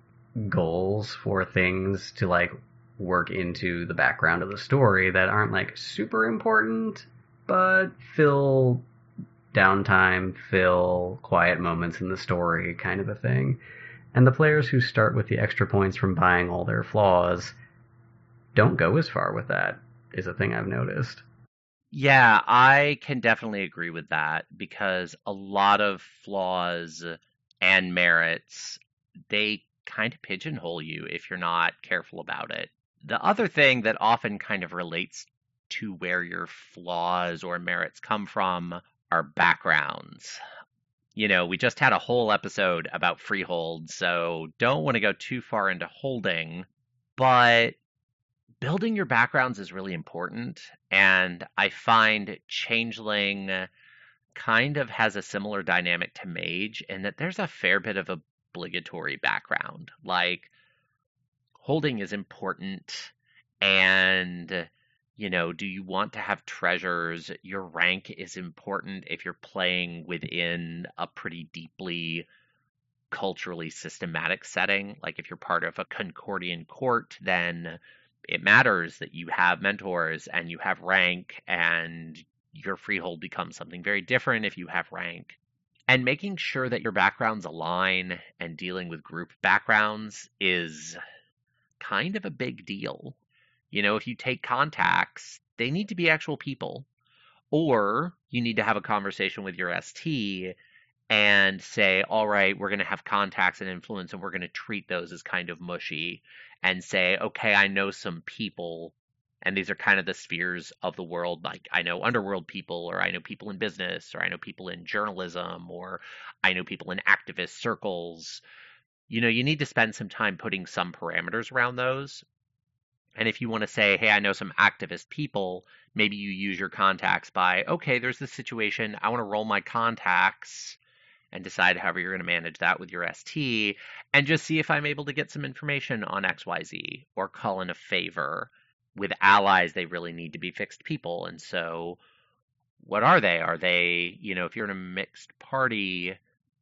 Speaker 2: goals for things to like work into the background of the story that aren't like super important, but fill downtime, fill, quiet moments in the story kind of a thing. And the players who start with the extra points from buying all their flaws don't go as far with that, is a thing I've noticed.
Speaker 1: Yeah, I can definitely agree with that because a lot of flaws and merits, they kind of pigeonhole you if you're not careful about it. The other thing that often kind of relates to where your flaws or merits come from our backgrounds. You know, we just had a whole episode about freehold, so don't want to go too far into holding, but building your backgrounds is really important. And I find Changeling kind of has a similar dynamic to Mage in that there's a fair bit of obligatory background. Like, holding is important, and you know, do you want to have treasures? Your rank is important if you're playing within a pretty deeply culturally systematic setting. Like if you're part of a Concordian court, then it matters that you have mentors and you have rank and your freehold becomes something very different if you have rank. And making sure that your backgrounds align and dealing with group backgrounds is kind of a big deal you know, if you take contacts, they need to be actual people. Or you need to have a conversation with your ST and say, all right, we're going to have contacts and influence and we're going to treat those as kind of mushy and say, okay, I know some people and these are kind of the spheres of the world. Like I know underworld people or I know people in business or I know people in journalism or I know people in activist circles. You know, you need to spend some time putting some parameters around those and if you want to say, hey, I know some activist people, maybe you use your contacts by, okay, there's this situation. I want to roll my contacts and decide however you're going to manage that with your ST and just see if I'm able to get some information on XYZ or call in a favor. With allies, they really need to be fixed people. And so, what are they? Are they, you know, if you're in a mixed party,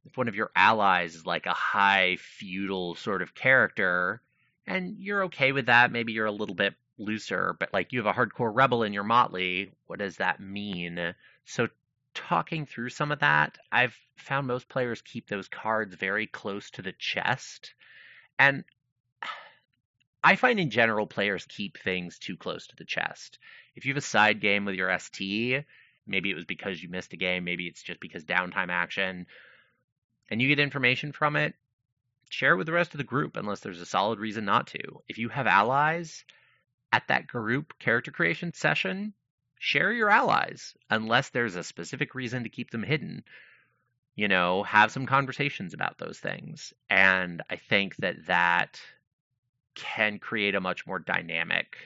Speaker 1: if one of your allies is like a high feudal sort of character, and you're okay with that. Maybe you're a little bit looser, but like you have a hardcore rebel in your motley. What does that mean? So talking through some of that, I've found most players keep those cards very close to the chest. And [SIGHS] I find in general players keep things too close to the chest. If you have a side game with your ST, maybe it was because you missed a game, maybe it's just because downtime action, and you get information from it, share it with the rest of the group unless there's a solid reason not to. If you have allies at that group character creation session, share your allies unless there's a specific reason to keep them hidden. You know, have some conversations about those things. And I think that that can create a much more dynamic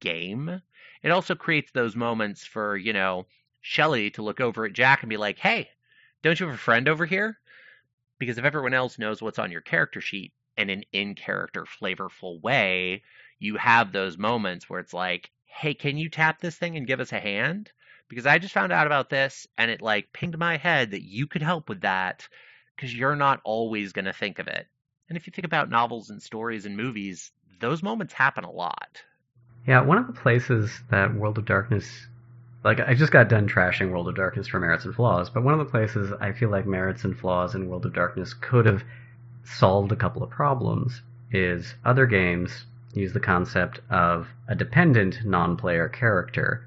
Speaker 1: game. It also creates those moments for, you know, Shelly to look over at Jack and be like, hey, don't you have a friend over here? Because if everyone else knows what's on your character sheet in an in character, flavorful way, you have those moments where it's like, hey, can you tap this thing and give us a hand? Because I just found out about this and it like pinged my head that you could help with that because you're not always going to think of it. And if you think about novels and stories and movies, those moments happen a lot.
Speaker 2: Yeah, one of the places that World of Darkness like, I just got done trashing World of Darkness for merits and flaws, but one of the places I feel like merits and flaws in World of Darkness could have solved a couple of problems is other games use the concept of a dependent non player character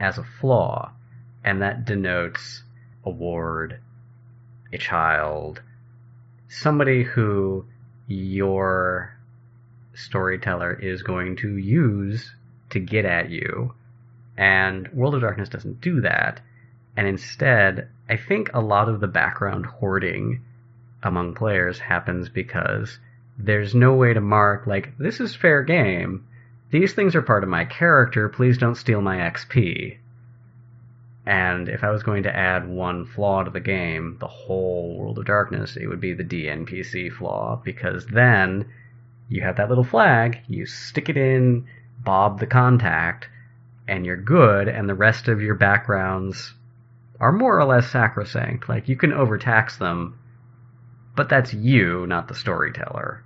Speaker 2: as a flaw, and that denotes a ward, a child, somebody who your storyteller is going to use to get at you and World of Darkness doesn't do that. And instead, I think a lot of the background hoarding among players happens because there's no way to mark, like, this is fair game. These things are part of my character. Please don't steal my XP. And if I was going to add one flaw to the game, the whole World of Darkness, it would be the DNPC flaw, because then you have that little flag, you stick it in Bob the Contact, and you're good, and the rest of your backgrounds are more or less sacrosanct. Like you can overtax them, but that's you, not the storyteller.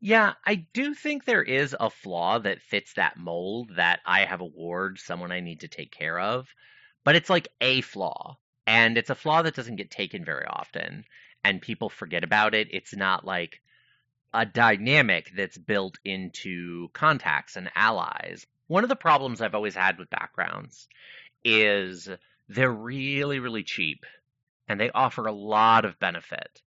Speaker 1: Yeah, I do think there is a flaw that fits that mold that I have a ward, someone I need to take care of, but it's like a flaw. And it's a flaw that doesn't get taken very often, and people forget about it. It's not like a dynamic that's built into contacts and allies one of the problems I've always had with backgrounds is they're really, really cheap and they offer a lot of benefit.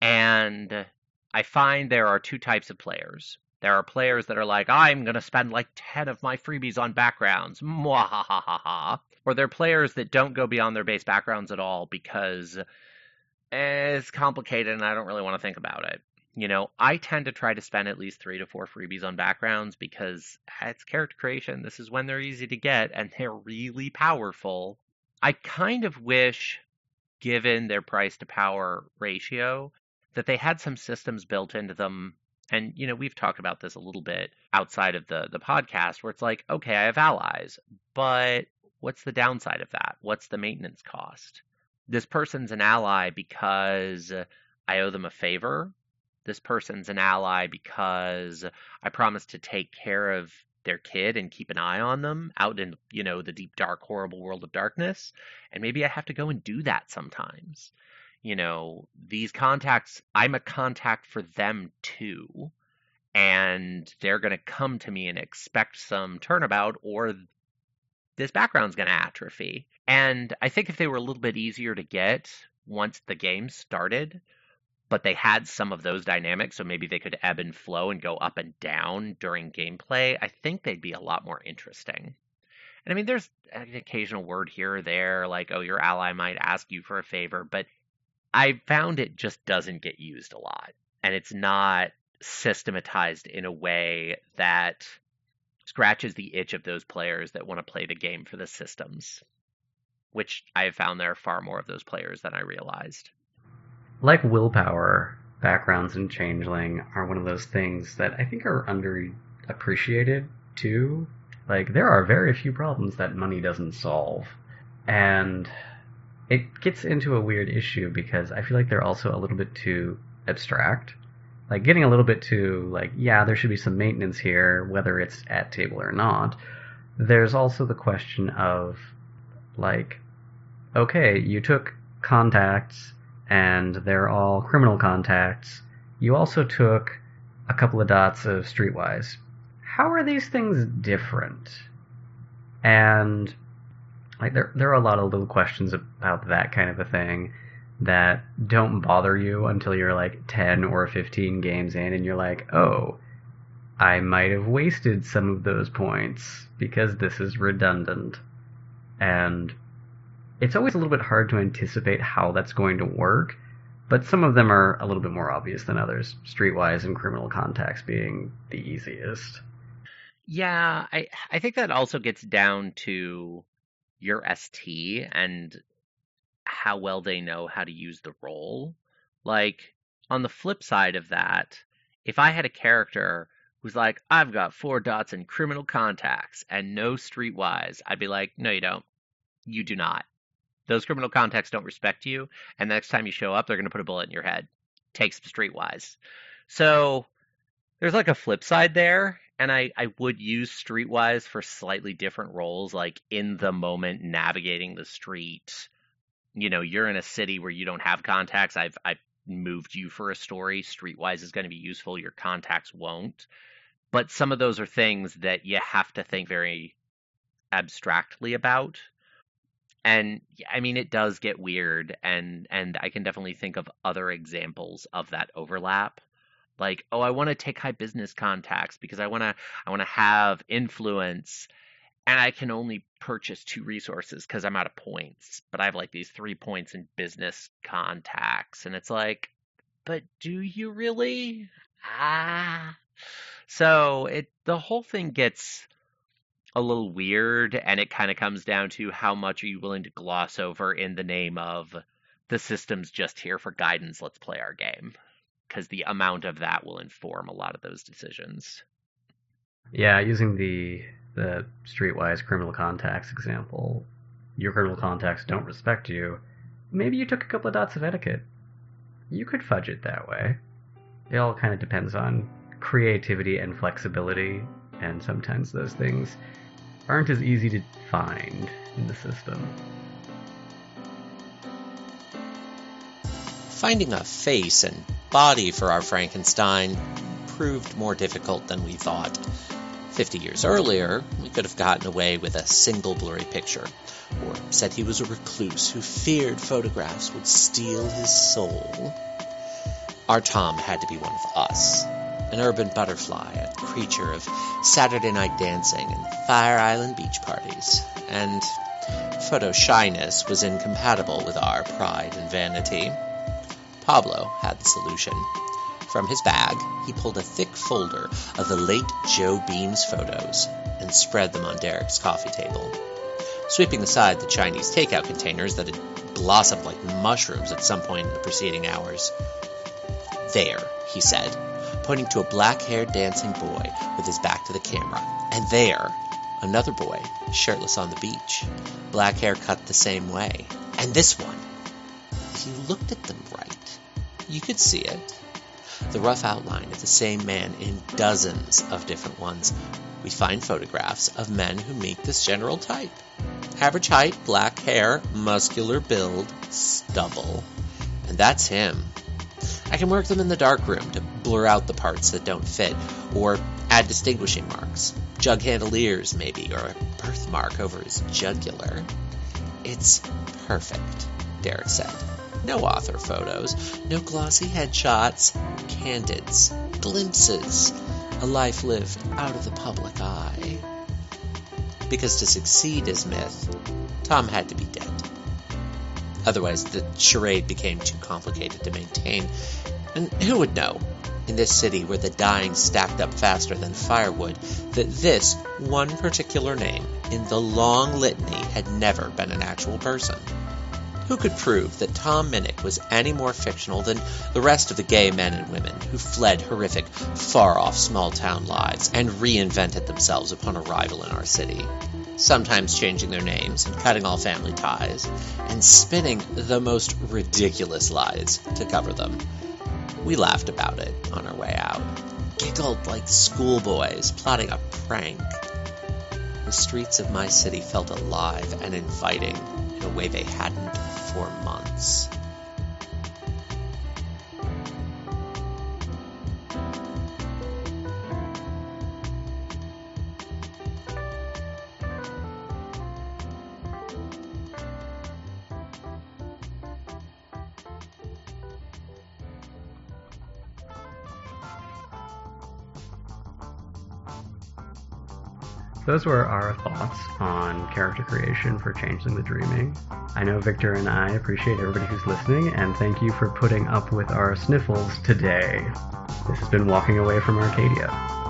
Speaker 1: And I find there are two types of players. There are players that are like, I'm going to spend like 10 of my freebies on backgrounds. Mwahahaha. Or there are players that don't go beyond their base backgrounds at all because eh, it's complicated and I don't really want to think about it you know, I tend to try to spend at least three to four freebies on backgrounds because it's character creation. This is when they're easy to get and they're really powerful. I kind of wish, given their price to power ratio, that they had some systems built into them. And, you know, we've talked about this a little bit outside of the, the podcast where it's like, okay, I have allies, but what's the downside of that? What's the maintenance cost? This person's an ally because I owe them a favor this person's an ally because I promised to take care of their kid and keep an eye on them out in you know the deep dark horrible world of darkness and maybe I have to go and do that sometimes. You know, these contacts I'm a contact for them too and they're going to come to me and expect some turnabout or this background's going to atrophy. And I think if they were a little bit easier to get once the game started, but they had some of those dynamics, so maybe they could ebb and flow and go up and down during gameplay. I think they'd be a lot more interesting. And I mean, there's an occasional word here or there, like, oh, your ally might ask you for a favor, but I found it just doesn't get used a lot. And it's not systematized in a way that scratches the itch of those players that want to play the game for the systems, which I have found there are far more of those players than I realized
Speaker 2: like willpower, backgrounds and Changeling are one of those things that I think are underappreciated too. Like there are very few problems that money doesn't solve, and it gets into a weird issue because I feel like they're also a little bit too abstract. Like getting a little bit too like yeah, there should be some maintenance here, whether it's at table or not. There's also the question of like, okay, you took contacts and they're all criminal contacts. You also took a couple of dots of Streetwise. How are these things different? And like there there are a lot of little questions about that kind of a thing that don't bother you until you're like 10 or 15 games in and you're like, "Oh, I might have wasted some of those points because this is redundant." And it's always a little bit hard to anticipate how that's going to work, but some of them are a little bit more obvious than others, streetwise and criminal contacts being the easiest.
Speaker 1: Yeah, I I think that also gets down to your ST and how well they know how to use the role. Like on the flip side of that, if I had a character who's like, I've got four dots in criminal contacts and no streetwise, I'd be like, no, you don't. You do not. Those criminal contacts don't respect you, and next time you show up, they're going to put a bullet in your head. Takes streetwise. So there's like a flip side there, and I, I would use streetwise for slightly different roles, like in the moment navigating the street. You know, you're in a city where you don't have contacts. I've I've moved you for a story. Streetwise is going to be useful. Your contacts won't. But some of those are things that you have to think very abstractly about and i mean it does get weird and and i can definitely think of other examples of that overlap like oh i want to take high business contacts because i want to i want to have influence and i can only purchase two resources because i'm out of points but i have like these three points in business contacts and it's like but do you really ah so it the whole thing gets a little weird and it kind of comes down to how much are you willing to gloss over in the name of the system's just here for guidance let's play our game because the amount of that will inform a lot of those decisions
Speaker 2: yeah using the the streetwise criminal contacts example your criminal contacts don't respect you maybe you took a couple of dots of etiquette you could fudge it that way it all kind of depends on creativity and flexibility and sometimes those things aren't as easy to find in the system.
Speaker 3: Finding a face and body for our Frankenstein proved more difficult than we thought. 50 years earlier, we could have gotten away with a single blurry picture, or said he was a recluse who feared photographs would steal his soul. Our Tom had to be one of us, an urban butterfly, a creature of Saturday night dancing and Fire Island beach parties, and photo shyness was incompatible with our pride and vanity. Pablo had the solution. From his bag, he pulled a thick folder of the late Joe Beam's photos and spread them on Derek's coffee table. Sweeping aside the Chinese takeout containers that had blossomed like mushrooms at some point in the preceding hours. There, he said, pointing to a black haired dancing boy with his back to the camera. And there, another boy, shirtless on the beach, black hair cut the same way. And this one, if you looked at them right, you could see it. The rough outline of the same man in dozens of different ones. We find photographs of men who meet this general type. Average height, black hair, muscular build, stubble. And that's him I can work them in the darkroom to blur out the parts that don't fit, or add distinguishing marks, jug handeliers maybe, or a birthmark over his jugular. It's perfect, Derek said. No author photos, no glossy headshots, candids, glimpses, a life lived out of the public eye. Because to succeed as myth, Tom had to be dead. Otherwise, the charade became too complicated to maintain. And who would know, in this city where the dying stacked up faster than firewood, that this one particular name in the long litany had never been an actual person? Who could prove that Tom Minnick was any more fictional than the rest of the gay men and women who fled horrific, far off small town lives and reinvented themselves upon arrival in our city? sometimes changing their names and cutting all family ties, and spinning the most ridiculous lies to cover them. We laughed about it on our way out, giggled like schoolboys plotting a prank. The streets of my city felt alive and inviting in a way they hadn't for months.
Speaker 2: those were our thoughts on character creation for Changeling the Dreaming. I know Victor and I appreciate everybody who's listening, and thank you for putting up with our sniffles today. This has been Walking Away from Arcadia.